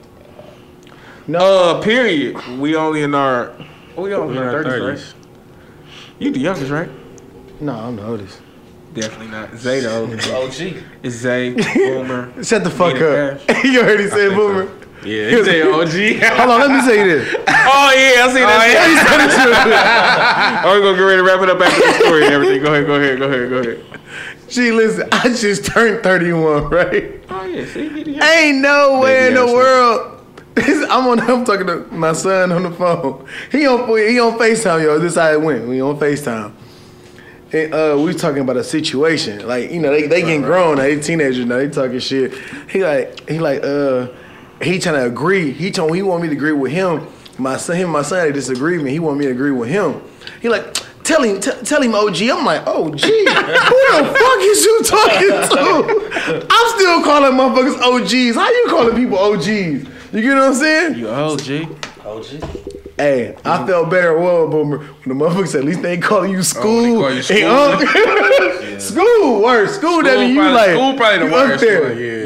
No. Uh, period. We only in our we only in We're our in our 30s, 30s. right? You the youngest, right? No, I'm the oldest. Definitely not. Zay the oldest. OG. It's Zay, Boomer. Shut the fuck Nina up. you already said boomer. Yeah, he said OG. Hold on, let me say this. Oh yeah, I see that. Oh, we gonna get ready to wrap it up after the story and everything. Go ahead, go ahead, go ahead, go ahead. Gee, listen, I just turned 31, right? Oh yeah, see. Ain't no way in the world. I'm on. I'm talking to my son on the phone. He on he on Facetime, yo. This how it went. We on Facetime. And uh, we talking about a situation. Like you know, they they getting grown now. They teenagers now. They talking shit. He like he like uh he trying to agree. He told me he want me to agree with him. My son, him, and my son had a disagreement. He want me to agree with him. He like. Tell him, t- tell him, OG. I'm like, OG. Who the fuck is you talking to? I'm still calling motherfuckers OGs. How you calling people OGs? You get what I'm saying? You OG. OG. Hey, I felt better, well, boomer, when the motherfuckers at least they ain't calling you oh, school. call you Hey, uh, unc. school, worse. School, that mean you like, school probably the you worst there. yeah.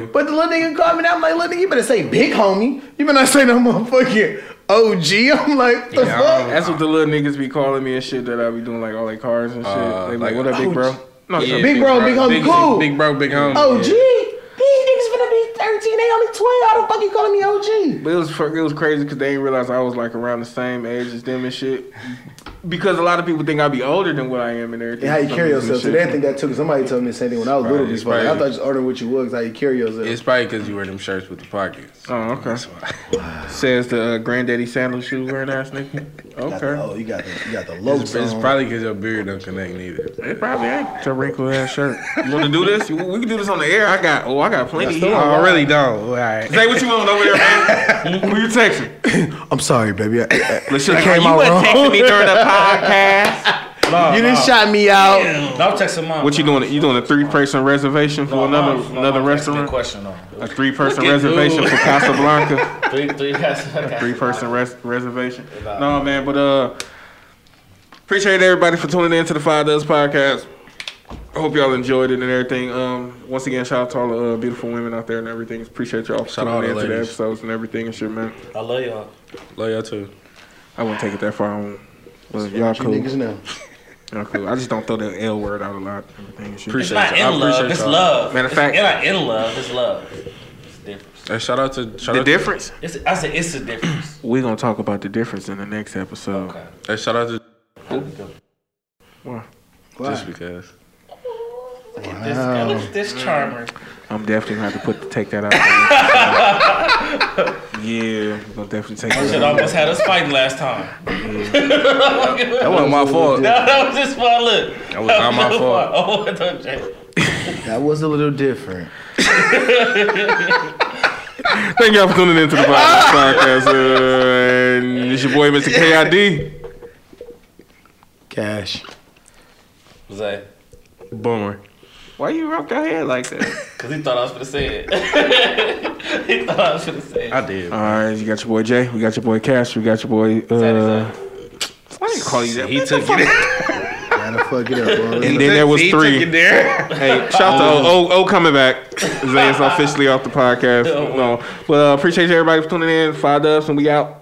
Yeah. But the little nigga called me, I'm like, little nigga, you better say big homie. You better not say no motherfucking OG. I'm like, the Yeah, fuck? That's what the little niggas be calling me and shit that I be doing like all their cars and shit. Uh, they be like, like, what up, big bro? No, Yeah, yeah, Big bro, big homie, cool. Big, bro, big homie. OG? yeah. These niggas finna be 13, they only 12. How the fuck you calling me OG? But it was fu- it was crazy because they didn't realize I was like around the same age as them and shit. Because a lot of people think I'd be older than what I am and everything. And how you carry yourself. So they didn't think that took Somebody told me the same thing when I was Right, little. it's Before. I thought just ordering what you was, how you carry yourself. It's probably because you wear them shirts with the pockets. Oh, okay. That's why. Says the uh, granddaddy sandal shoe wearing ass nigga. You the- Okay. oh, you got the you got the It's, it's probably because your beard don't connect neither. It probably ain't. It's a wrinkled ass shirt. You want to do this? We can do this on the air. I got. Oh, I got plenty. That's Here. Oh, I really don't. All right. Say what you want over there, man. Who you texting? I'm sorry, baby. I, I, Listen, I came out wasn't wrong. texting me during the podcast. No, you no. didn't shot me out. No, I'm texting mom. What you doing? You doing a three person reservation for No, another Mom- another Mom texted me restaurant? Question though. A three person reservation for Casablanca. Three, three guys. three person res- reservation. No man, but uh, appreciate everybody for tuning in to the Five Dubs podcast. I hope y'all enjoyed it and everything. Um, once again, shout out to all the uh, beautiful women out there and everything. Appreciate y'all for Shout out tuning to in to the episodes and everything and shit, man. I love y'all. Love y'all too. I won't take it that far. I. But y'all cool. niggas know. Y'all cool. I just don't throw the L word out a lot. and Everything and shit. It's Appreciate not y'all. I in love. appreciate It's y'all. love. Matter of fact- it's not in love. It's love. It's different. Hey, shout out to shout The out difference? It's, I said it's a difference. We're gonna talk about the difference in the next episode. Okay. To, hey, shout out to Why? Why? just because. Look at this guy. Look at this charmer. I'm definitely gonna have to put take that out. yeah, I'm gonna definitely take that Shit out. almost had us fighting last time. That wasn't my fault. No, that was just fun. Look. That was not my fault. Oh, I thought Jay. That was a little different. Thank y'all for tuning into the podcast. Uh, and it's your boy, Mr. KID. Cash. Zay. Boomer. Why you rock your head like that? Because he thought I was going to say it. he thought I was going to say it. I did. All right, you got your boy Jay. We got your boy Cash. We got your boy. Uh, why do you call you that? He took it. Gotta fuck it up, bro. And then there was He three. took it there. Hey, shout out to O, o, o coming back. Zay is officially off the podcast. No, but uh, appreciate everybody for tuning in. Five dubs, and we out.